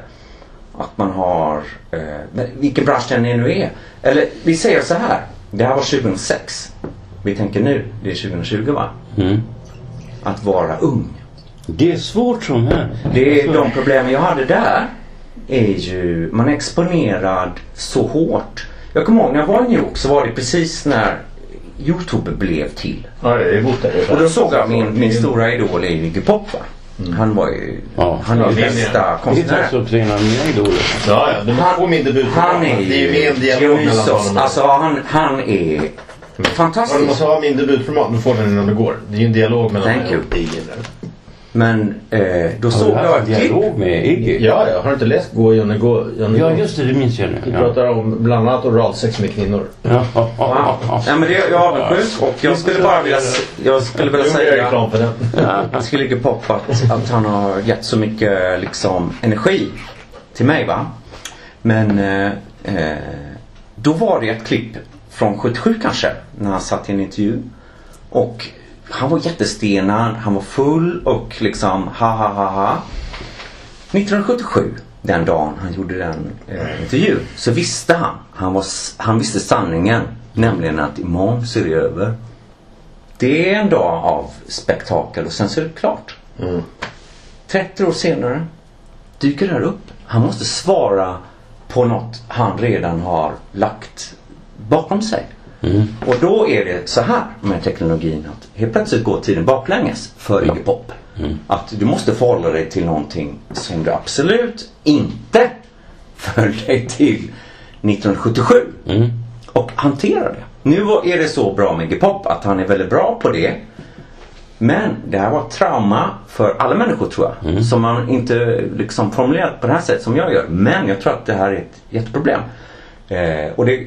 Att man har, eh, vilken bransch den nu är. Eller vi säger så här. Det här var 2006. Vi tänker nu, det är 2020 va? Mm. Att vara ung. Det är svårt som här. Det är de problemen jag hade där är ju, man är exponerad så hårt. Jag kommer ihåg när jag var i New York så var det precis när Youtube blev till. Ja, jag har bott där. Och då såg jag min, min stora idol är Iggy Pop va? Han var ju, Ja. han är ju Ja, det är bästa Det är konstnären. också en av mina idoler. Ja, ja. Min debut. han är Det är ju ju med en dialog mellan Jesus. honom Alltså han, han är Ja, du fantastisk. måste ha min debutformat. Du får den innan du går. Det är ju en dialog mellan Thank mig you. och Iggy. Men eh, då Har såg du jag en klipp. dialog med Iggy? Ja, ja. Har du inte läst Gå Johnny Gå? Johnny Ja, Gå? just det. Det minns jag nu. Vi Ja. pratar om bland annat oralsex med kvinnor. Ja. Men det, jag är avundsjuk och jag skulle bara vilja, jag skulle vilja jag säga reklam för den. Jag skulle ligga på att, att han har gett så mycket liksom, energi till mig. va. Men eh, eh, då var det ett klipp från 77 kanske när han satt i en intervju. Och han var jättestenad, han var full och liksom ha ha ha ha. 1977, den dagen han gjorde den eh, intervjun, så visste han, han, var, han visste sanningen. Nämligen att imorgon så är det över. Det är en dag av spektakel och sen så är det klart. Mm. 30 år senare dyker det här upp. Han måste svara på något han redan har lagt bakom sig. Mm. Och då är det så här med teknologin att helt plötsligt går tiden baklänges för Iggy Pop. Att du måste förhålla dig till någonting som du absolut inte *laughs* föll dig till 1977 Mm. och hantera det. Nu är det så bra med Iggy Pop att han är väldigt bra på det. Men det här var ett trauma för alla människor tror jag. Som man inte liksom formulerat på det här sättet som jag gör. Men jag tror att det här är ett jätteproblem. Eh, och det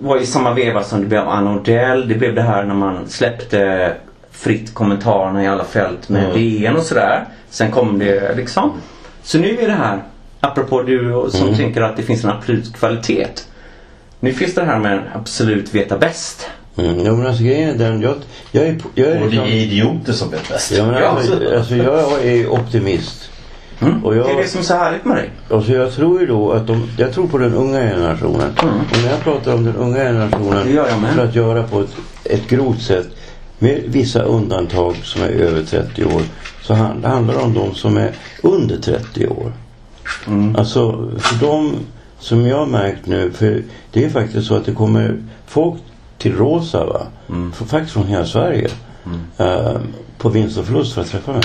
var i samma veva som det blev Anna Odell. Det blev det här när man släppte fritt kommentarerna i alla fält med DN och sådär. Sen kom det liksom. Så nu är det här, apropå du som tänker att det finns en absolut kvalitet. Nu finns det här med en absolut veta bäst. Mm. Ja, men alltså grejen är den. Jag, jag är... Jag är Och det liksom, är idioter som vet bäst. ja, men alltså, alltså, jag är optimist. Mm. Och jag- Det är det som är så härligt med dig. Och så jag tror ju då att de, jag tror på den unga generationen. Och när jag pratar om den unga generationen Mm. För att göra på ett, ett grovt sätt med vissa undantag som är över 30 år så hand, handlar det om de som är under 30 år. Mm. Alltså för de som jag har märkt nu, för det är faktiskt så att det kommer folk till Rosa va? Mm. För, faktiskt från hela Sverige. eh, på vinst och förlust för att träffa mig.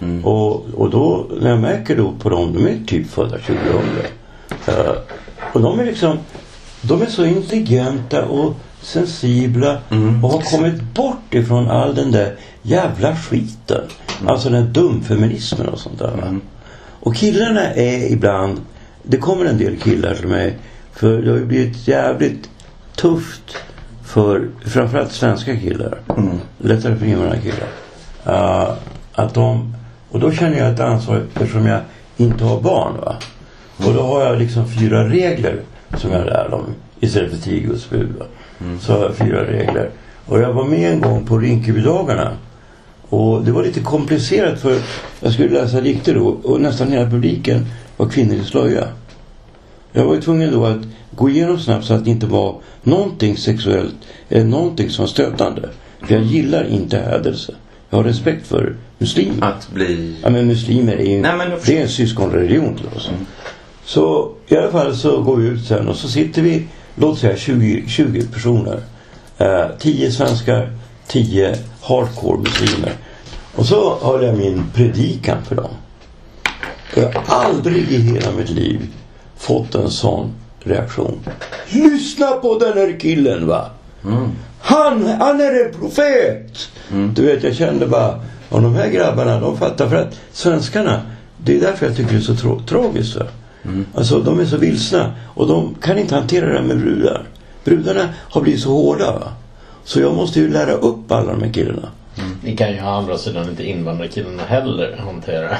Mm. Och, och då när jag märker då på dem, de är typ födda 2000. Eh, och de är liksom, de är så intelligenta och sensibla Mm. och har kommit bort ifrån all den där jävla skiten. Alltså den dumfeminismen och sånt där. va. Och killarna är ibland, det kommer en del killar till mig, för det har ju blivit jävligt tufft för framförallt svenska killar. Lättare för invandrarkillar. Uh, att de, och då känner jag ett ansvar eftersom jag inte har barn. Va? Och då har jag liksom fyra regler som jag lär dem istället för tio Guds bud. va. Så har jag fyra regler. Och jag var med en gång på Rinkebydagarna. Och det var lite komplicerat för jag skulle läsa dikter då och nästan hela publiken var kvinnor i slöja. Jag var ju tvungen då att gå igenom snabbt så att det inte var någonting sexuellt eller någonting som var stötande. För jag gillar inte hädelse. Jag har respekt för muslimer. Att bli... Ja men muslimer är ju Nej, men det är en syskonreligion till oss. Så i alla fall så går vi ut sen och så sitter vi, låt säga 20, 20 personer. Eh, 10 svenskar, 10 hardcore muslimer. Och så har jag min predikan för dem. Och jag har aldrig i hela mitt liv fått en sån reaktion. Lyssna på den här killen va. Han, han är en profet. Du vet jag kände bara, och de här grabbarna de fattar för att svenskarna, det är därför jag tycker det är så tra- tragiskt. Va? Alltså de är så vilsna och de kan inte hantera det här med brudar. Brudarna har blivit så hårda. Va? Så jag måste ju lära upp alla de här killarna. Det kan ju å andra sidan inte invandrarkillarna heller hantera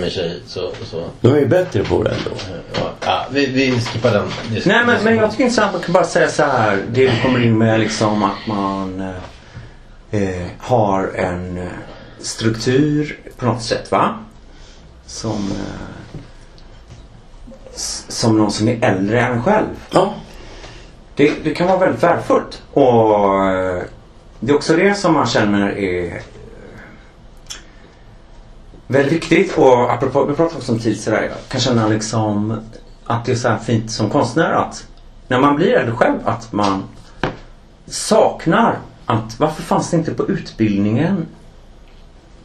med tjej. Så, så. De är ju bättre på det ändå. Ja, ja, vi, vi skippar den. Nej men, men jag tycker inte att man kan bara säga så här. Det du kommer in med liksom att man eh, eh, har en eh, struktur på något sätt va? Som eh, som någon som är äldre än en själv. Ja. Det, det kan vara väldigt värdefullt. Och eh, det är också det som man känner är väldigt viktigt. Och apropå, vi pratade också om tid sådär. Jag kan känna liksom att det är så här fint som konstnär att när man blir äldre själv att man saknar att varför fanns det inte på utbildningen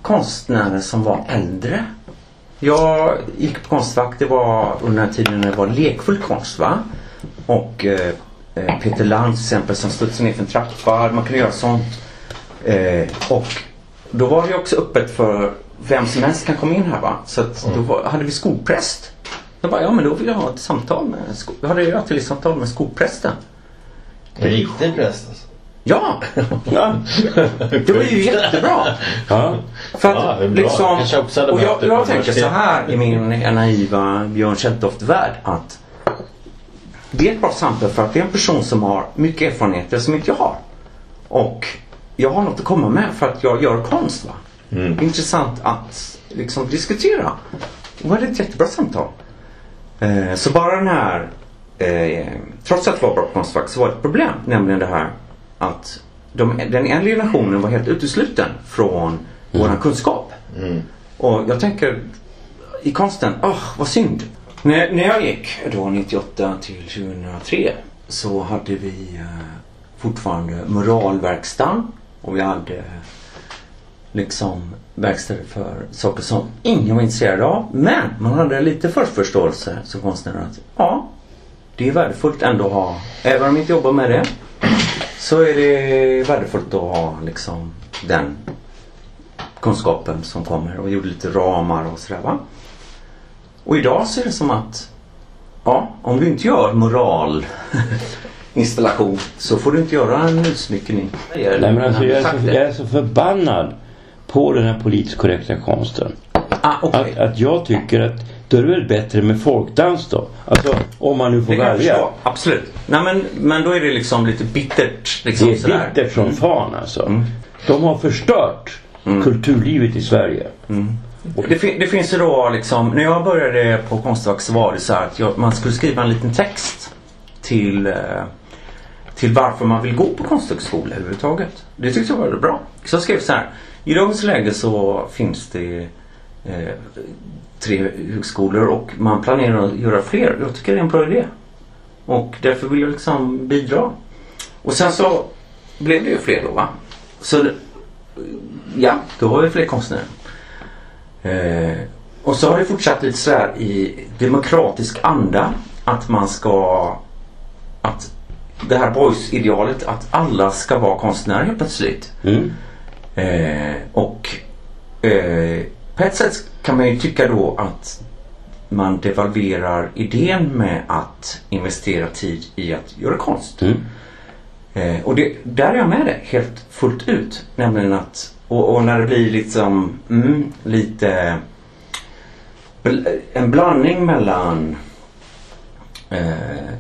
konstnärer som var äldre? Jag gick på Konstfack, det var under den tiden när det var lekfull konst va? Och eh, eh, Peter Land till exempel som studsade ner för en trappa. Man kunde göra sånt. Eh, och då var det också öppet för vem som helst kan komma in här va. Så att då var, hade vi skolpräst. Jag bara, ja men då vill jag ha ett samtal med Jag hade ett ateljésamtal med skolprästen. En riktig präst alltså. Ja! Ja. Det var ju *laughs* jättebra. ja. För Ja, att bra. liksom, och jag, jag tänker så här i min naiva Björn Kjelltoft-värld att det är ett bra samtal för att det är en person som har mycket erfarenheter som inte jag har. Och jag har något att komma med för att jag gör konst. Va? Mm. Intressant att liksom diskutera. Och det är ett jättebra samtal. Eh, så bara den här, eh, trots att det var bra Konstfack så var det ett problem. Nämligen det här att de, den äldre generationen var helt utesluten från våran kunskap. Mm. Och jag tänker i konsten, åh vad synd. När, när jag gick då 98 till 2003 så hade vi eh, fortfarande moralverkstan och vi hade liksom verkstäder för saker som ingen var intresserad av. Men man hade lite förförståelse som konstnär att ja, det är värdefullt ändå att ha, även om jag inte jobbar med det, så är det värdefullt att ha liksom den kunskapen som kommer och gjorde lite ramar och sådär va. Och idag så är det som att ja, om du inte gör moral *laughs* installation så får du inte göra en utsmyckning. Nej men alltså jag är, så, jag är så förbannad på den här politiskt korrekta konsten. Ah, okej. Att, att jag tycker att då är det väl bättre med folkdans då. Alltså om man nu får Det kan jag välja. förstå. Absolut. Nej men, men då är det liksom lite bittert. Liksom Det är sådär. bittert som fan alltså. Mm. De har förstört kulturlivet i Sverige. Det, fin- det finns ju då liksom, när jag började på Konstfack så var det så här att jag, man skulle skriva en liten text till, eh, till varför man vill gå på konsthögskola överhuvudtaget. Det tyckte jag var bra. Så jag skrev så här. I dagens läge så finns det eh, tre högskolor och man planerar att göra fler. Jag tycker det är en bra idé. Och därför vill jag liksom bidra. Och sen så blev det ju fler då va. Så ja, då var vi fler konstnärer. Eh, och så har det fortsatt lite sådär i demokratisk anda. Att man ska... Att det här boys-idealet att alla ska vara konstnärer helt plötsligt. Mm. Eh, och eh, på ett sätt kan man ju tycka då att man devalverar idén med att investera tid i att göra konst. Mm. Eh, och det, där är jag med det helt fullt ut. Nämligen att, och, och när det blir liksom mm, lite en blandning mellan eh,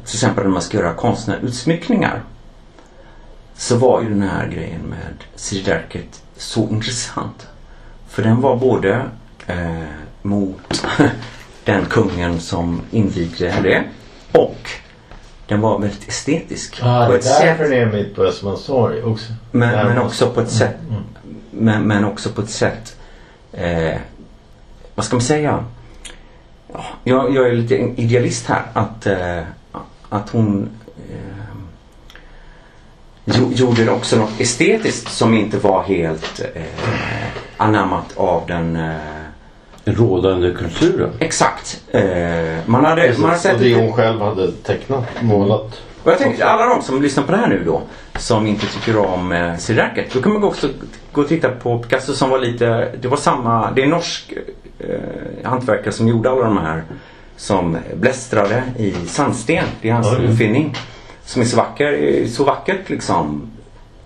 till exempel när man ska göra konstnärutsmyckningar så var ju den här grejen med Siri Derket så intressant. För den var både eh, mot *laughs* den kungen som invigde det och den var väldigt estetisk. Ja, på det är ett sätt. därför det är mitt på Östermalmstorg också. Men, men man- också på ett sätt men, men också på ett sätt eh, vad ska man säga? Ja, jag, jag är lite idealist här. Att, eh, att hon eh, gjo- gjorde också något estetiskt som inte var helt eh, anammat av den eh, Rådande kulturen. Exakt. Eh, man hade, man hade sett och det hon själv hade tecknat, målat. och jag tänker alla de som lyssnar på det här nu då som inte tycker om eh, Siraket. Då kan man också gå och titta på Picasso som var lite, det var samma, det är en norsk eh, hantverkare som gjorde alla de här som blästrade i sandsten. Det är hans Oj. uppfinning. Som är så vacker, så vackert liksom.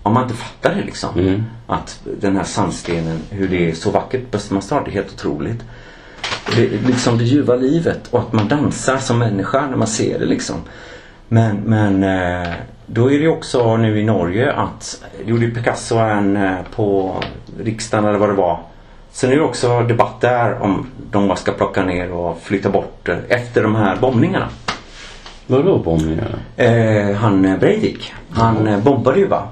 Om man inte fattar det liksom. Mm. Att den här sandstenen, hur det är så vackert på Östermalmstorg, det är helt otroligt. Det, är liksom det ljuva livet och att man dansar som människa när man ser det liksom. Men, men eh, då är det också nu i Norge att, gjorde Picasso en eh, på riksdagen eller vad det var. Sen är det också debatt där om de ska plocka ner och flytta bort eh, efter de här bombningarna. Vadå bombningarna? Eh, han eh, Breivik, han eh, bombade ju va.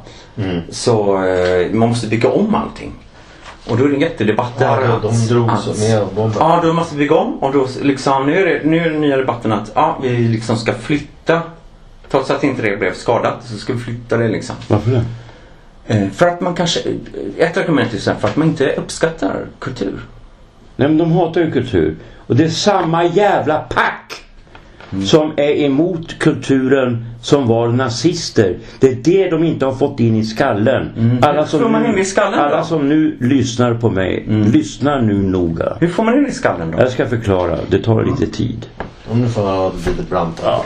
Så eh, man måste bygga om allting. Och då är det en jättedebatt där. Ja, att- de drog att- så med och bombade. Ja, då måste vi bygga om. Och då liksom, nu är, det, nu är den nya debatten att ja, vi liksom ska flytta. Trots att inte det blev skadat så ska vi flytta det liksom. Varför det? Eh, för att man kanske, ett argument är för att man inte uppskattar kultur. Nej men de hatar ju kultur. Och det är samma jävla pack som är emot kulturen som var nazister. Det är det de inte har fått in i skallen. Alla, Hur får man in det i skallen alla som nu lyssnar på mig, lyssna nu noga. Hur får man in i skallen då? Jag ska förklara, det tar lite tid. Om du får ha lite brant. Ja.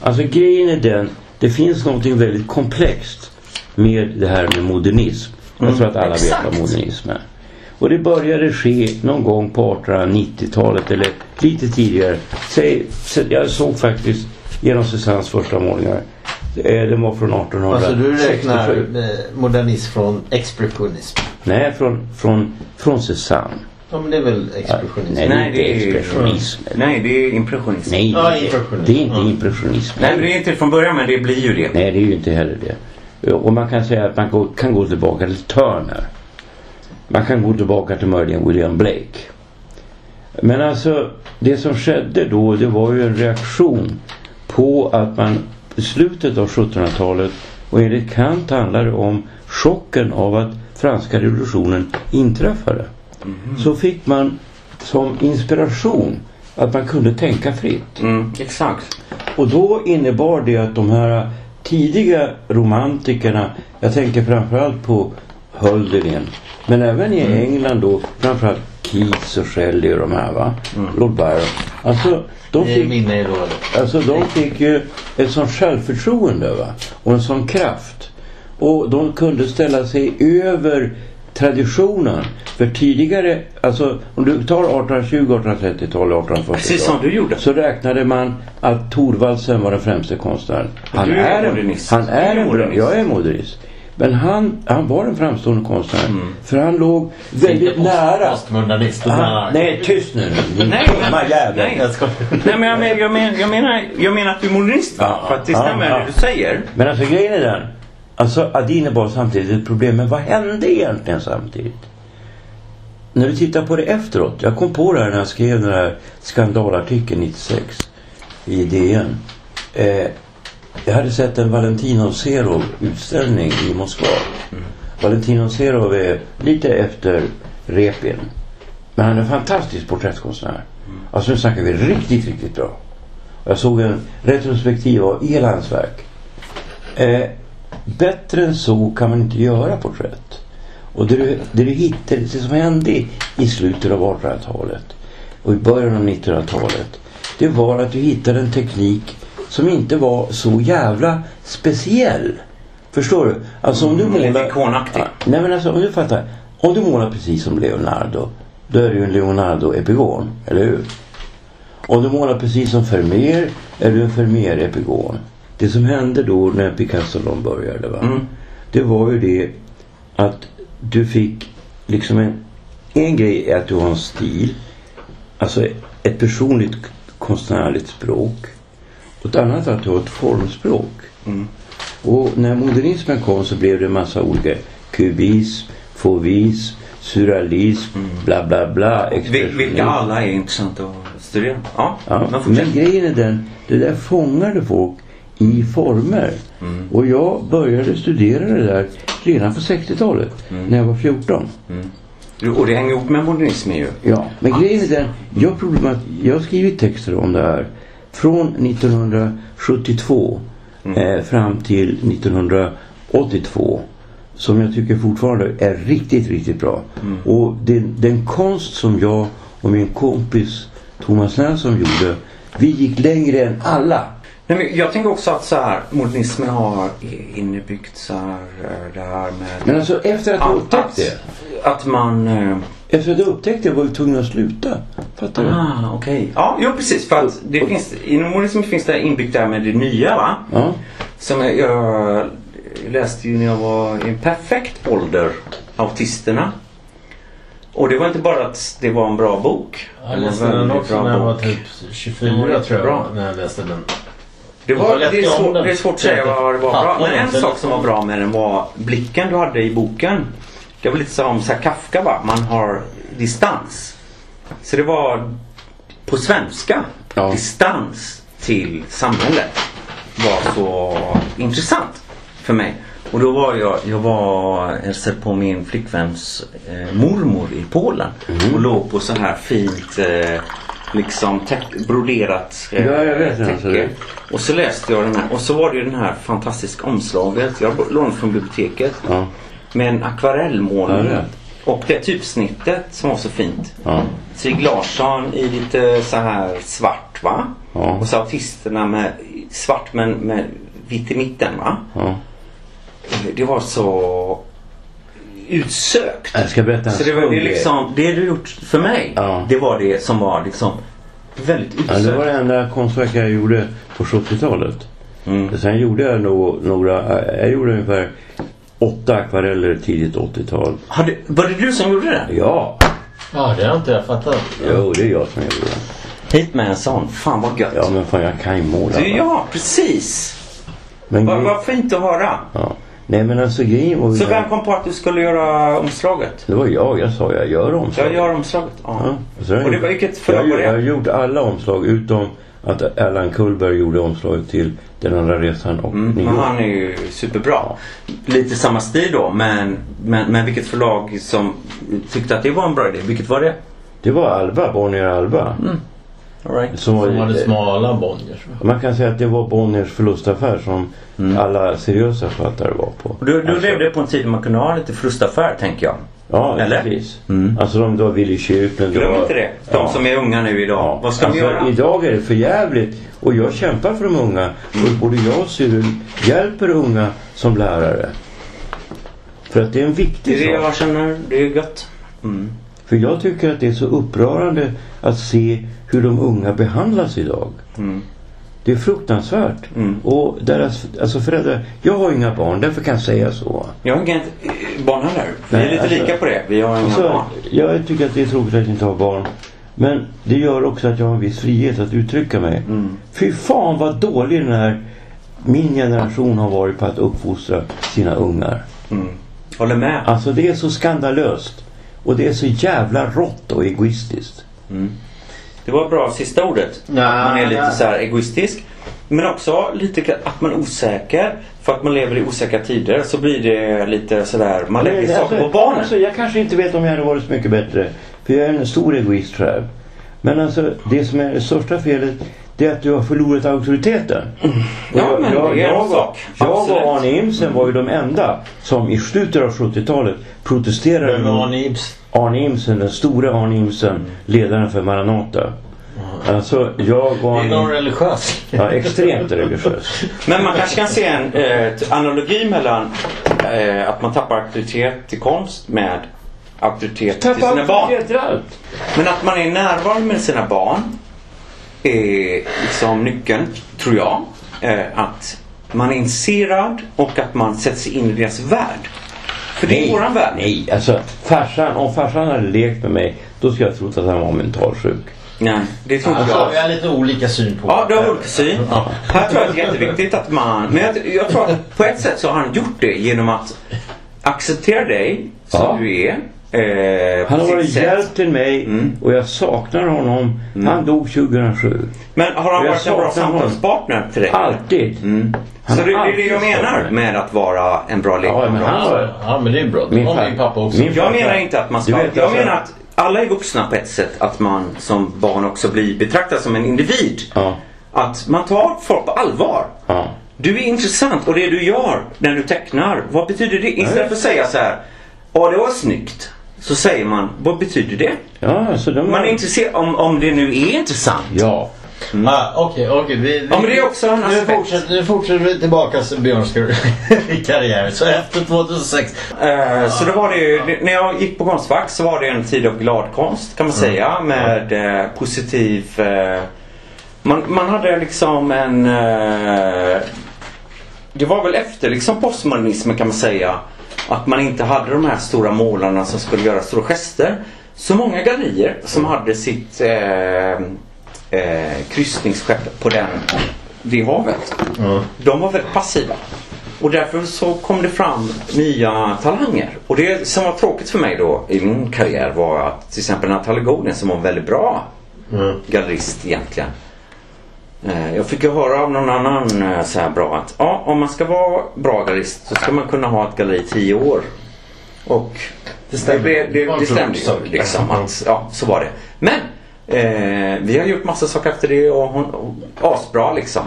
Alltså grejen är den, det finns någonting väldigt komplext med det här med modernism. Jag tror att alla vet vad exakt. modernism är. Och det började ske någon gång på 1890-talet eller lite tidigare. Säg, jag såg faktiskt genom Cézannes första målningar. Eh, Den var från 1867. Alltså du räknar eh, modernism från expressionism? Nej, från, från, från Cézanne. Ja men det är väl expressionism? Nej, Nej, det är inte expressionism. Nej, det är impressionism. Nej, Ja, det är- impressionism. det är inte impressionism. Nej, men det är inte från början men det blir ju det. Nej, det är ju inte heller det. Och man kan säga att man kan gå tillbaka till Turner. Man kan gå tillbaka till möjligen William Blake. Men alltså, det som skedde då, det var ju en reaktion på att man i slutet av 1700-talet och enligt Kant handlar det om chocken av att franska revolutionen inträffade. Så fick man som inspiration att man kunde tänka fritt. Mm, exakt. Och då innebar det att de här tidiga romantikerna, jag tänker framförallt på Hölderlin, men även i England då framförallt Keats och Shelley och de här va, Lord Byron. Alltså de fick, alltså, de fick ju ett sånt självförtroende va, och en sån kraft. Och de kunde ställa sig över traditionen. För tidigare, alltså om du tar 1820, 1830-tal, 1840-tal. Precis som du gjorde. Så räknade man att Thorvaldsen var den främste konstnären. Han Du är är, en, modernist. han är en, modernist. jag är modernist. Men han, han var en framstående konstnär. Mm. För han låg väldigt nära. Postmodernist. Han, nej, tyst nu. Nej, dumma jävel. nej. Jag ska... Nej men jag, men, jag, men, jag, menar, jag menar att du är modernist? Ja, För att det ja, stämmer ja. det du säger. Men alltså grejen är den. Alltså att det innebar samtidigt ett problem. Men vad hände egentligen samtidigt? När du tittar på det efteråt. Jag kom på det här när jag skrev den här skandalartikeln 96 i DN. Eh, jag hade sett en Valentino Serov utställning i Moskva. Valentino Serov är lite efter Repin. Men han är en fantastisk porträttkonstnär. Alltså nu snackar vi riktigt, riktigt bra. Jag såg en retrospektiv av hela hans verk. Eh, bättre än så kan man inte göra porträtt. Och det du, det du hittar, det som hände i, i slutet av 1800-talet och i början av 1900-talet. Det var att du hittade en teknik som inte var så jävla speciell. Förstår du? Alltså om du Mm, lite målar... ikonaktig. Ja, nej men alltså om du fattar. Om du målar precis som Leonardo. Då är du ju en Leonardo-epigon. Eller hur? Om du målar precis som Vermeer är du en Vermeer-epigon. Det som hände då när Picasso de började va. Mm. Det var ju det att du fick liksom en, en grej är att du har en stil. Alltså ett personligt konstnärligt språk. Och ett annat att har ett formspråk. Mm. Och när modernismen kom så blev det en massa olika kubism, fauvism, surrealism, bla bla bla. Vil- expressionism. Vilka alla är intressanta att studera. Ja, Ja, men grejen är den, det där fångade folk i former. Mm. Och jag började studera det där redan på 60-talet, Mm. när jag var 14. Och det hänger ihop med modernismen ju. Ja, men grejen är den, jag, problemat, jag har skrivit texter om det här från 1972 Mm. eh, fram till 1982 som jag tycker fortfarande är riktigt, riktigt bra. Mm. Och den, den konst som jag och min kompis Thomas Nässon gjorde, vi gick längre än alla. Nej, men jag tänker också att så här, modernismen har innebyggt så här, eh, det här med... Men alltså efter att jag upptäckt det, Att man... eh, efter att jag upptäckte det var jag tvungen att sluta. Fattar du? Ah, okej. Ja, jo precis. För att det finns, inom modernismen finns det inbyggt det här med det nya va? Ja. Som jag, jag läste ju när jag var i en perfekt ålder. Autisterna. Och det var inte bara att det var en bra bok. Jag Det var läste en den också bra när jag var bok. typ 24 Den var tror jag jättebra. när jag läste den. Det, var, det, är den. det är svårt att säga vad det var bra. Men en sak som var bra med den var blicken du hade i boken. Det var lite som så här Kafka va. Man har distans. Så det var på svenska. Ja. Distans till samhället. Var så intressant för mig. Och då var jag, jag var hälsade på min flickväns eh, mormor i Polen. Mm. Och låg på så här fint eh, liksom broderat eh, Ja, jag vet täcke. Och så läste jag den här och så var det ju den här fantastiska omslaget. Jag lånade från biblioteket. Ja. Med en akvarellmålning. Ja, och det typsnittet som var så fint. Ja. Stig Larsson i lite så här svart va? Ja. Och så autisterna med svart men med vitt i mitten va? Ja. Det var så utsökt. Jag ska berätta en Så det var det liksom, det du gjort för mig. Ja. Det var det som var liksom väldigt Ja, utsökt. det var det enda konstverk jag gjorde på 70-talet. Mm. Sen gjorde jag nog några, jag gjorde ungefär åtta akvareller tidigt 80-tal. Hade, var det du som gjorde det? Ja, Ja, det har inte jag fattat. jo det är jag som gjorde det. Hit med en sån. Fan vad gött. Ja men fan jag kan ju måla. Du, va? ja, precis. Men Vad vad fint att höra. ja. Nej men alltså grejen var Så vem kom på att du skulle göra omslaget? Det var jag, jag sa jag gör omslag. Jag gör omslaget. Ja. Ja, och Och det var vilket förlag var det? Jag har gjort alla omslag utom att Allan Kullberg gjorde omslaget till Den andra resan och Mm, New York. han är ju superbra. Lite samma stil då men, men, men vilket förlag som tyckte att det var en bra idé? Vilket var det? Det var Alba, Bonnier Alba. All right. Som var, Som hade smala Bonniers. va? Man kan säga att det var Bonniers förlustaffär som alla seriösa författare var på. Och Du, du Alltså- levde på en tid när man kunde ha lite förlustaffär tänker jag. Ja, Eller? precis. Mm. Alltså de, det var Willy Kyrklen. Glöm inte det. De Ja. som är unga nu idag. Ja, Vad ska alltså, de göra? Idag är det för jävligt och jag kämpar för de unga. Och både jag och Cyril hjälper unga som lärare. För att det är en Det viktig är det sak. jag känner. Det är gött. Mm. För jag tycker att det är så upprörande att se hur de unga behandlas idag. Mm. Det är fruktansvärt. Mm. Och deras alltså föräldrar, jag har inga barn, därför kan jag säga så. Jag har eh, barn heller. Vi är lite alltså- lika på det. Vi har inga Alltså, barn. jag tycker att det är tråkigt att inte har barn. Men det gör också att jag har en viss frihet att uttrycka mig. Mm. Fy fan vad dålig den här min generation har varit på att uppfostra sina ungar. Mm. Håller med. Alltså det är så skandalöst. Och det är så jävla rått och egoistiskt. Det var bra sista ordet. Ja, att man är lite ja. så här egoistisk. Men också lite att man är osäker. För att man lever i osäkra tider så blir det lite sådär. Man lägger Men, saker på barnen. Alltså, jag kanske inte vet om jag hade varit så mycket bättre. För jag är en stor egoist själv. Men alltså det som är det största felet det är att du har förlorat auktoriteten. Och Ja, men det är en jag, sak. jag och Arne Imsen var ju de enda som i slutet av 70-talet protesterade Vem var Arne Ibs? Arne Imsen, den stora Arne Imsen, ledaren för Maranata. Alltså jag Det är någon religiös. ja, extremt religiös. Men man kanske kan se en eh, analogi mellan eh, att man tappar auktoritet till konst med auktoritet till sina barn. till allt. Men att man är närvarande med sina barn är liksom nyckeln, tror jag. Eh, att man är intresserad och att man sätter sig in i deras värld. För det är våran värld. Nej, alltså farsan, om farsan hade lekt med mig då skulle jag trott att han var mentalsjuk. Nej, det tror inte Alltså, jag. vi har lite olika syn på Ja, du har olika syn. Här tror jag att det är jätteviktigt att man... Men jag, jag tror att på ett sätt så har han gjort det genom att accepterar dig som Ja. du är. Eh, Han har varit hjälp till mig Mm. och jag saknar honom. Han dog 2007. Men har han varit en bra samtalspartner till dig? Alltid. Mm. Han Så det, är det jag menar med att vara en bra Ja, men lekkamrat. han var... Ja men det är bra. Min far- min pappa också. min Jag menar inte att man ska... Du vet, jag menar att alla är vuxna på ett sätt. Att man som barn också blir betraktad som en individ. Ja, Att man tar folk på allvar. ja. Du är intressant och det du gör när du tecknar, vad betyder det? Istället för att säga så här, ja det var snyggt. Så säger man, vad betyder det? Ja, alltså de Man är intresserad, om, om det nu är intressant. Ja. Ah, Okej, okej. vi, vi, Ja, men det är också en nu, aspekt. fortsätter, nu fortsätter vi tillbaka till Björns karriär. Så efter 2006. Eh, så då var det ju, det- när jag gick på Konstfack så var det en tid av glad konst kan man säga med eh, positiv eh, man, man hade liksom en eh, Det var väl efter liksom postmodernismen kan man säga Att man inte hade de här stora målarna som skulle göra stora gester. Så många gallerier som hade sitt eh, eh, kryssningsskepp på den, det havet. De var väldigt passiva. Och därför så kom det fram nya talanger. Och det som var tråkigt för mig då i min karriär var att till exempel Natalie Golden som var en väldigt bra gallerist egentligen. Eh, Jag fick ju höra av någon annan eh, så här bra att ja, om man ska vara bra gallerist så ska man kunna ha ett galleri i tio år. Och det, blev- det, Det det stämde ju liksom. Att, ja, så var det. Men eh, vi har gjort massa saker efter det och hon, och, asbra liksom.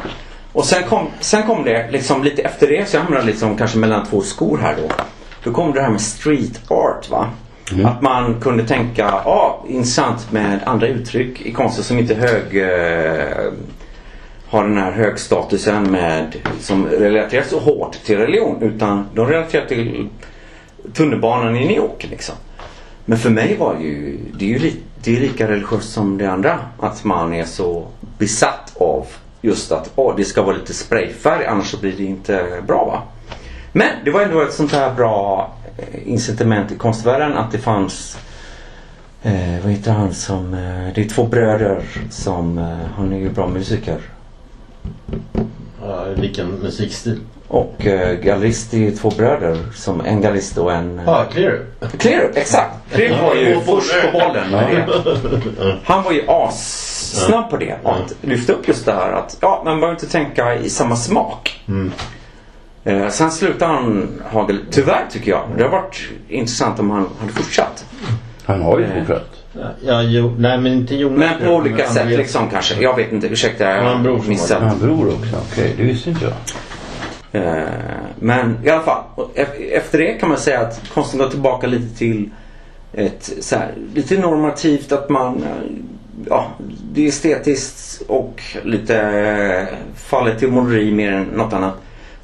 Och sen kom, sen kom det liksom lite efter det så jag hamnade liksom kanske mellan två skor här då. Då kom det här med street art va. Att man kunde tänka, ja intressant med andra uttryck i konsten som inte hög eh, har den här högstatusen med som relaterar så hårt till religion utan de relaterar till tunnelbanan i New York liksom. Men för mig var ju det är ju li, det är lika religiöst som det andra. Att man är så besatt av just att åh, det ska vara lite sprayfärg annars så blir det inte bra va. Men det var ändå ett sånt här bra eh, incitament i konstvärlden att det fanns eh, vad heter han som eh, det är två bröder som eh, han är ju bra musiker. Ja, vilken musikstil. Och eh, gallerist är två bröder. Som en gallerist och en... eh, Ja, clear. Clear, exakt. Clear var ju först på bollen med det. Han var ju assnabb på det. Att lyfta upp just det här att ja, man behöver inte tänka i samma smak. Eh, sen slutade han ha gal- Tyvärr tycker jag. Det har varit intressant om han hade fortsatt. Han har ju Eh. fortsatt. Ja, jo, nej men inte Jonas. Men på olika men sätt liksom kanske. Jag vet inte. Ursäkta, jag bror har som missat. Han bror också. Okej, det visste inte jag. Eh, Men i alla fall, efter det kan man säga att konsten går tillbaka lite till ett så här, lite normativt att man eh, ja, det är estetiskt och lite eh, faller till måleri mer än något annat.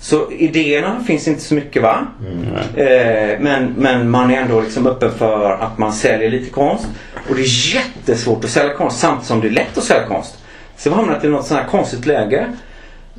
Så idéerna finns inte så mycket va? Eh, men, men man är ändå liksom öppen för att man säljer lite konst. Och det är jättesvårt att sälja konst samtidigt som det är lätt att sälja konst. Så vi har hamnat i något sånt här konstigt läge.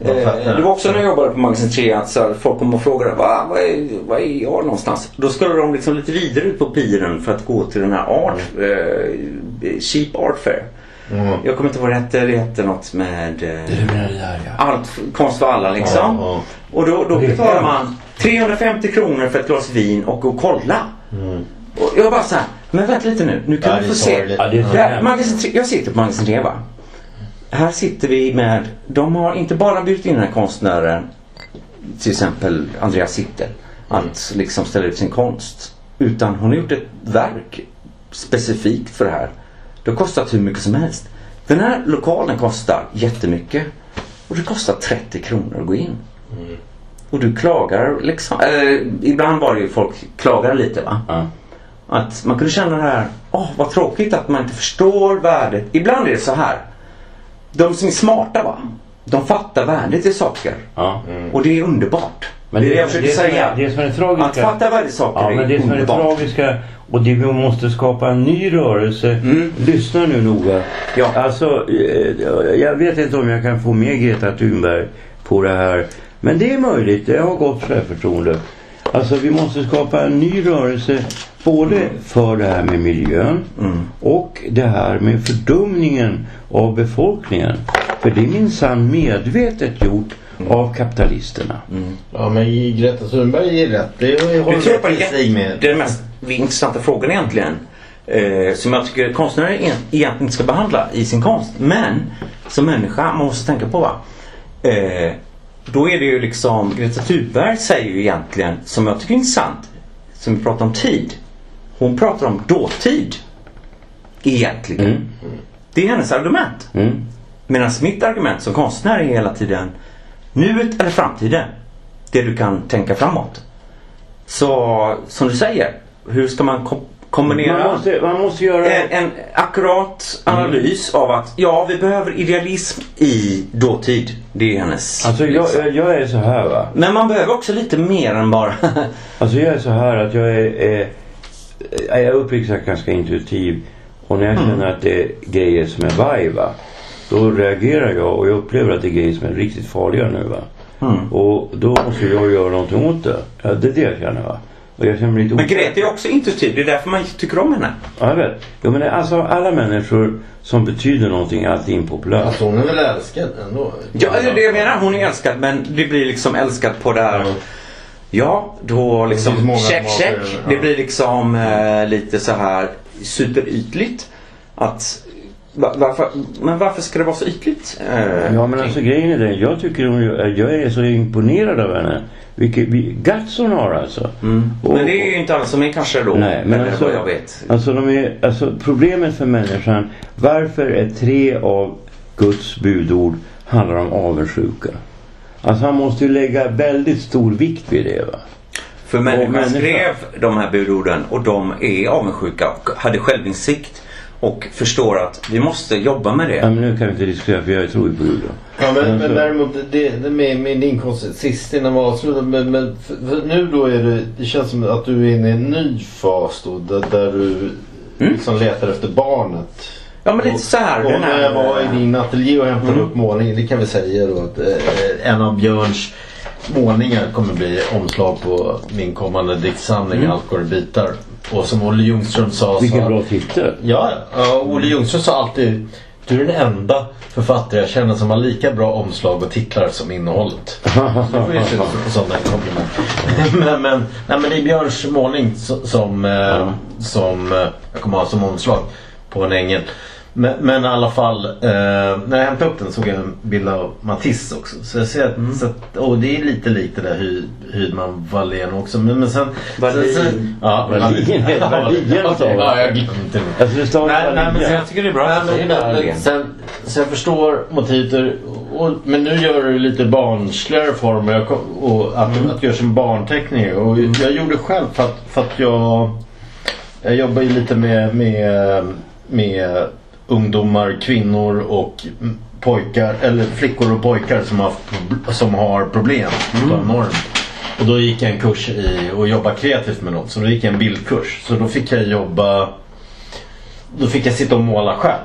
Eh, det var också när jag jobbade på Magasin 3 att så här, folk kom och frågade Va, vad, är, vad är jag någonstans? Då skulle de liksom lite vidare ut på piren för att gå till den här art, eh, cheap art fair. Mm. Jag kommer inte ihåg vad det hette. Det hette något med eh, Du menar det där ja. allt konst för alla liksom. Ja, Och då, då Det betalar man 350 kronor för ett glas vin och gå och kolla. Mm. Och jag bara så här, men vänta lite nu. Nu kan Ja, vi det få se. Ja, det Där, magasin, jag sitter på Magasin 3 va. Här sitter vi med, de har inte bara bjudit in den här konstnären, till exempel Andreas Sittel, att liksom ställa ut sin konst. Utan hon har gjort ett verk specifikt för det här. Det har kostat hur mycket som helst. Den här lokalen kostar jättemycket. Och det kostar 30 kronor att gå in. Och du klagar liksom. Eller, ibland var det ju folk klagar lite va. Ja. Att man kunde känna det här, åh vad tråkigt att man inte förstår värdet. Ibland är det så här. De som är smarta va, de fattar värdet i saker. ja. Och det är underbart. Men det är det jag försöker det, är- säga. det som är tragiska. Att fatta värdet i saker Ja, men det är som är det tragiska och det vi måste skapa en ny rörelse. Mm. Lyssna nu noga. Ja. Alltså, eh, jag vet inte om jag kan få med Greta Thunberg på det här. Men det är möjligt. Jag har gott självförtroende. Alltså vi måste skapa en ny rörelse både för det här med miljön Mm. och det här med fördumningen av befolkningen. För det är minsann medvetet gjort av kapitalisterna. Ja men Greta Thunberg ger rätt. Det håller jag sig med. det är den mest intressanta frågan egentligen. Eh, som jag tycker konstnärer egent- egentligen inte ska behandla i sin konst. Men som människa, man måste tänka på va. Eh, då är det ju liksom, Greta Thunberg säger ju egentligen, som jag tycker är intressant, som vi pratar om tid. Hon pratar om dåtid. Egentligen. Mm. Det är hennes argument. Mm. Medan mitt argument som konstnär är hela tiden nuet eller framtiden. Det du kan tänka framåt. Så som du säger, hur ska man kom- kombinera Man måste, man måste göra... en, en akkurat analys av att ja, vi behöver idealism i dåtid. Det är hennes. Alltså jag, jag- jag är så här va. Men man behöver också lite mer än bara... *laughs* Alltså jag är så här att jag är, är, är uppriktigt sagt ganska intuitiv. Och när jag känner att det är grejer som är vaj va. Då reagerar jag och jag upplever att det är grejer som är riktigt farliga nu va. Och då måste jag göra någonting åt det. Ja, det är det jag känner va. Och jag känner mig lite Men. Greta är också intuitiv. Det är därför man tycker om henne. Ja, jag vet. Jo, men det, alltså alla människor som betyder någonting är alltid impopulära. Alltså hon är väl älskad ändå? Ja, det är det jag menar. Hon är älskad men det blir liksom älskad på det här. Ja, då liksom många check check. Det blir liksom eh, lite så här superytligt. Att varför, men varför ska det vara så ytligt? Eh, Ja men alltså grejen är den. Jag tycker hon, jag är så imponerad av henne. Vilket vi- guts hon har alltså. Och- men det är ju inte alla som är kanske då. Nej, men alltså, vad jag vet. Alltså, de är, alltså problemet för människan. Varför är tre av Guds budord handlar om avundsjuka? Alltså han måste ju lägga väldigt stor vikt vid det va. För människan människan- skrev de här budorden och de är avundsjuka och hade självinsikt. Och förstår att vi måste jobba med Ja, det. men nu kan vi inte diskutera för jag tror ju på Gud. Ja, men, Alltså- men däremot det, det med, med din konst sist innan vi avslutar. Men, men för, för nu då är det, det känns som att du är inne i en ny fas då. Där, där du liksom letar efter barnet. Ja men lite så här. Och den när jag var i din ateljé och hämtade upp målningen. Det kan vi säga då att eh, en av Björns målningar kommer bli omslag på min kommande diktsamling Allt går i bitar. Och som Olle Ljungström sa. Vilken så, bra titel. Ja, ja. Olle Ljungström sa alltid du är den enda författare jag känner som har lika bra omslag och titlar som innehållet. *laughs* Det får ju sluta på sådana komplimang. *laughs* men, men, nej, men det är Björns målning som, som, eh, som eh, jag kommer ha som omslag på en ängel. Men, men i alla fall, eh, när jag hämtade upp den såg jag en bild av Matisse också. Så jag ser att, så att och det är lite likt det där Hy, Hydman Wallén också. Men, men sen... Wallin. sen, sen ja, Wallin. Sa *laughs* jag. ja, jag glömde det. Alltså det står Nej, nej, men sen, Jag tycker det är bra Nej, men, sen, så jag förstår motivet. Och, men nu gör du lite barnsligare former kom- och att, att du gör som barnteckningar. Och jag gjorde själv för att, för att jag, jag jobbar ju lite med, med, med ungdomar, kvinnor och pojkar eller flickor och pojkar som har, som har problem norm. Och då gick jag en kurs i att jobba kreativt med dem. Så då gick jag en bildkurs. Så då fick jag jobba då fick jag sitta och måla själv.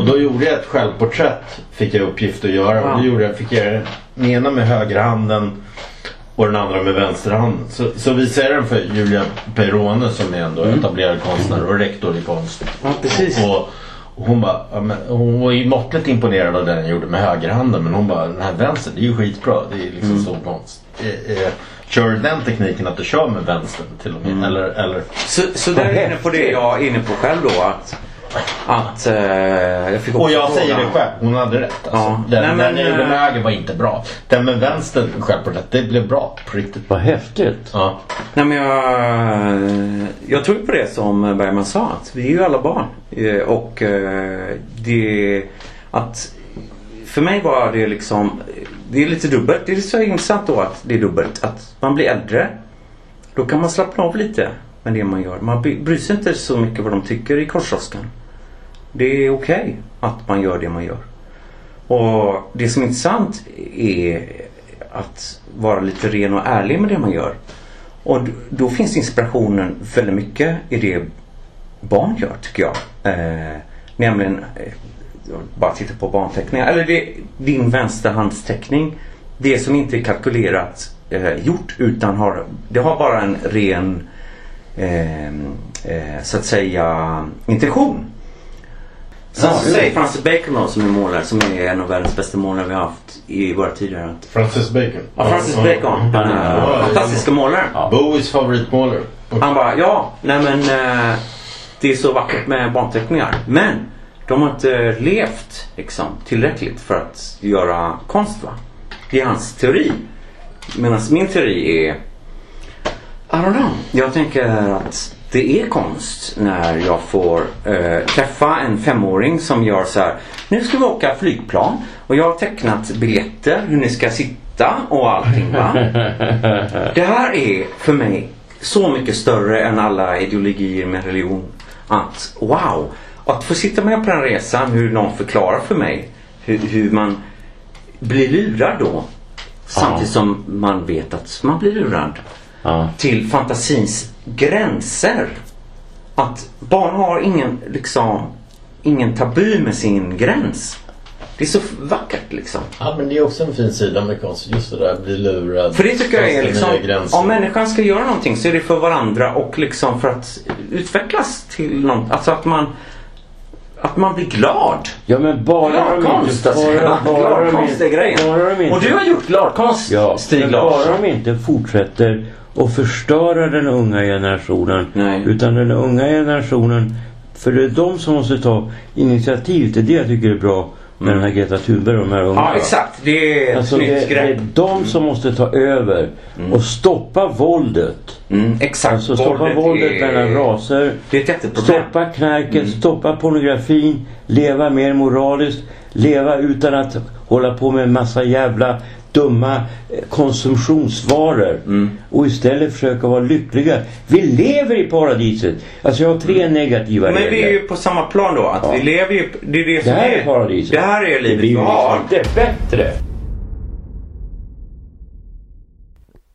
Och då gjorde jag ett självporträtt. Fick jag uppgift att göra. Och då gjorde jag, fick jag den ena med högerhanden och den andra med vänsterhanden. Så, så visade jag den för Julia Perrone som är ändå etablerad konstnär och rektor i konst. Ja, precis. Och hon bara, ja, men, hon var ju måttligt imponerad av den jag gjorde med högerhanden. Men hon bara, den här vänstern det är ju skitbra. Det är liksom stor konst. Eh, eh, kör den tekniken att du kör med vänstern till och med? Eller, eller Så, så där är inne på det jag är inne på själv då. Att, att eh, jag fick Och jag säger det själv, hon hade rätt. Alltså. Ja. Den, Nej, men, den med eh, höger var inte bra. Den med vänster självporträtt, det blev bra på riktigt. Vad häftigt. Ja. Nej men jag, jag tror på det som Bergman sa. Att vi är ju alla barn. Eh, Och eh, det att för mig var det liksom Det är lite dubbelt. Det är så intressant då att det är dubbelt. Att man blir äldre. Då kan man slappna av lite med det man gör. Man bry- bryr sig inte så mycket vad de tycker i korvkiosken. Det är okej att man gör det man gör. Och det som är intressant är att vara lite ren och ärlig med det man gör. Och då finns inspirationen väldigt mycket i det barn gör tycker jag. Eh, nämligen eh, bara titta på barnteckningar. Eller det, din vänsterhandsteckning. Det som inte är kalkylerat eh, gjort utan har, det har bara en ren eh, eh, så att säga intention. Sen så säger Francis Bacon då som är målare, som är en av världens bästa målare vi har haft i våra tider. Att, Francis Bacon. ja, Francis Bacon, den här fantastiska målaren. Bowies favoritmålare. Han bara, ja, nej men eh, det är så vackert med barnteckningar. Men de har inte levt liksom, tillräckligt för att göra konst va. Det är hans teori. Medan min teori är, I don't know. Jag tänker att det är konst när jag får eh, träffa en femåring som gör så här. Nu ska vi åka flygplan och jag har tecknat biljetter hur ni ska sitta och allting va. *laughs* Det här är för mig så mycket större än alla ideologier med religion. Att wow, att få sitta med på den resan, hur någon förklarar för mig hur, hur man blir lurad då. Samtidigt som man vet att man blir lurad. Till fantasins gränser. Att barn har ingen, liksom, ingen tabu med sin gräns. Det är så vackert liksom. Ja men det är också en fin sida med konst. Just det där bli lurad. För det tycker jag är liksom, om människan ska göra någonting så är det för varandra och liksom för att utvecklas till något. Alltså att man, att man blir glad. Ja men bara de Gladkonst inte... alltså. Bara, bara, de Gladkonst är grejen. bara de inte Och du har gjort gladkonst Ja, Stig Larsson. bara de inte fortsätter att förstöra den unga generationen. Nej. Utan den unga generationen, för det är de som måste ta initiativ. Det är det jag tycker är bra med den här Greta Thunberg och de här unga. Ja exakt, det är ett Alltså det, det är de som måste ta över och stoppa våldet. Mm, exakt. Alltså stoppa våldet är- mellan raser. Det är ett jätteproblem. Stoppa knarket, stoppa pornografin, leva mer moraliskt, leva utan att hålla på med en massa jävla dumma eh, konsumtionsvaror. Och istället försöka vara lyckliga. Vi lever i paradiset. Alltså jag har tre negativa Men regler. vi är ju på samma plan då. Att Ja. vi lever ju... Det är det Det som här är paradiset. Det här är Det livet blir vi ju liksom inte bättre.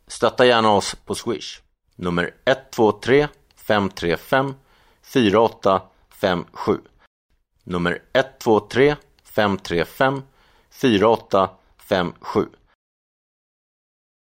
Stötta gärna oss på Swish. Nummer 123 535 4857. Nummer 123 535 4857.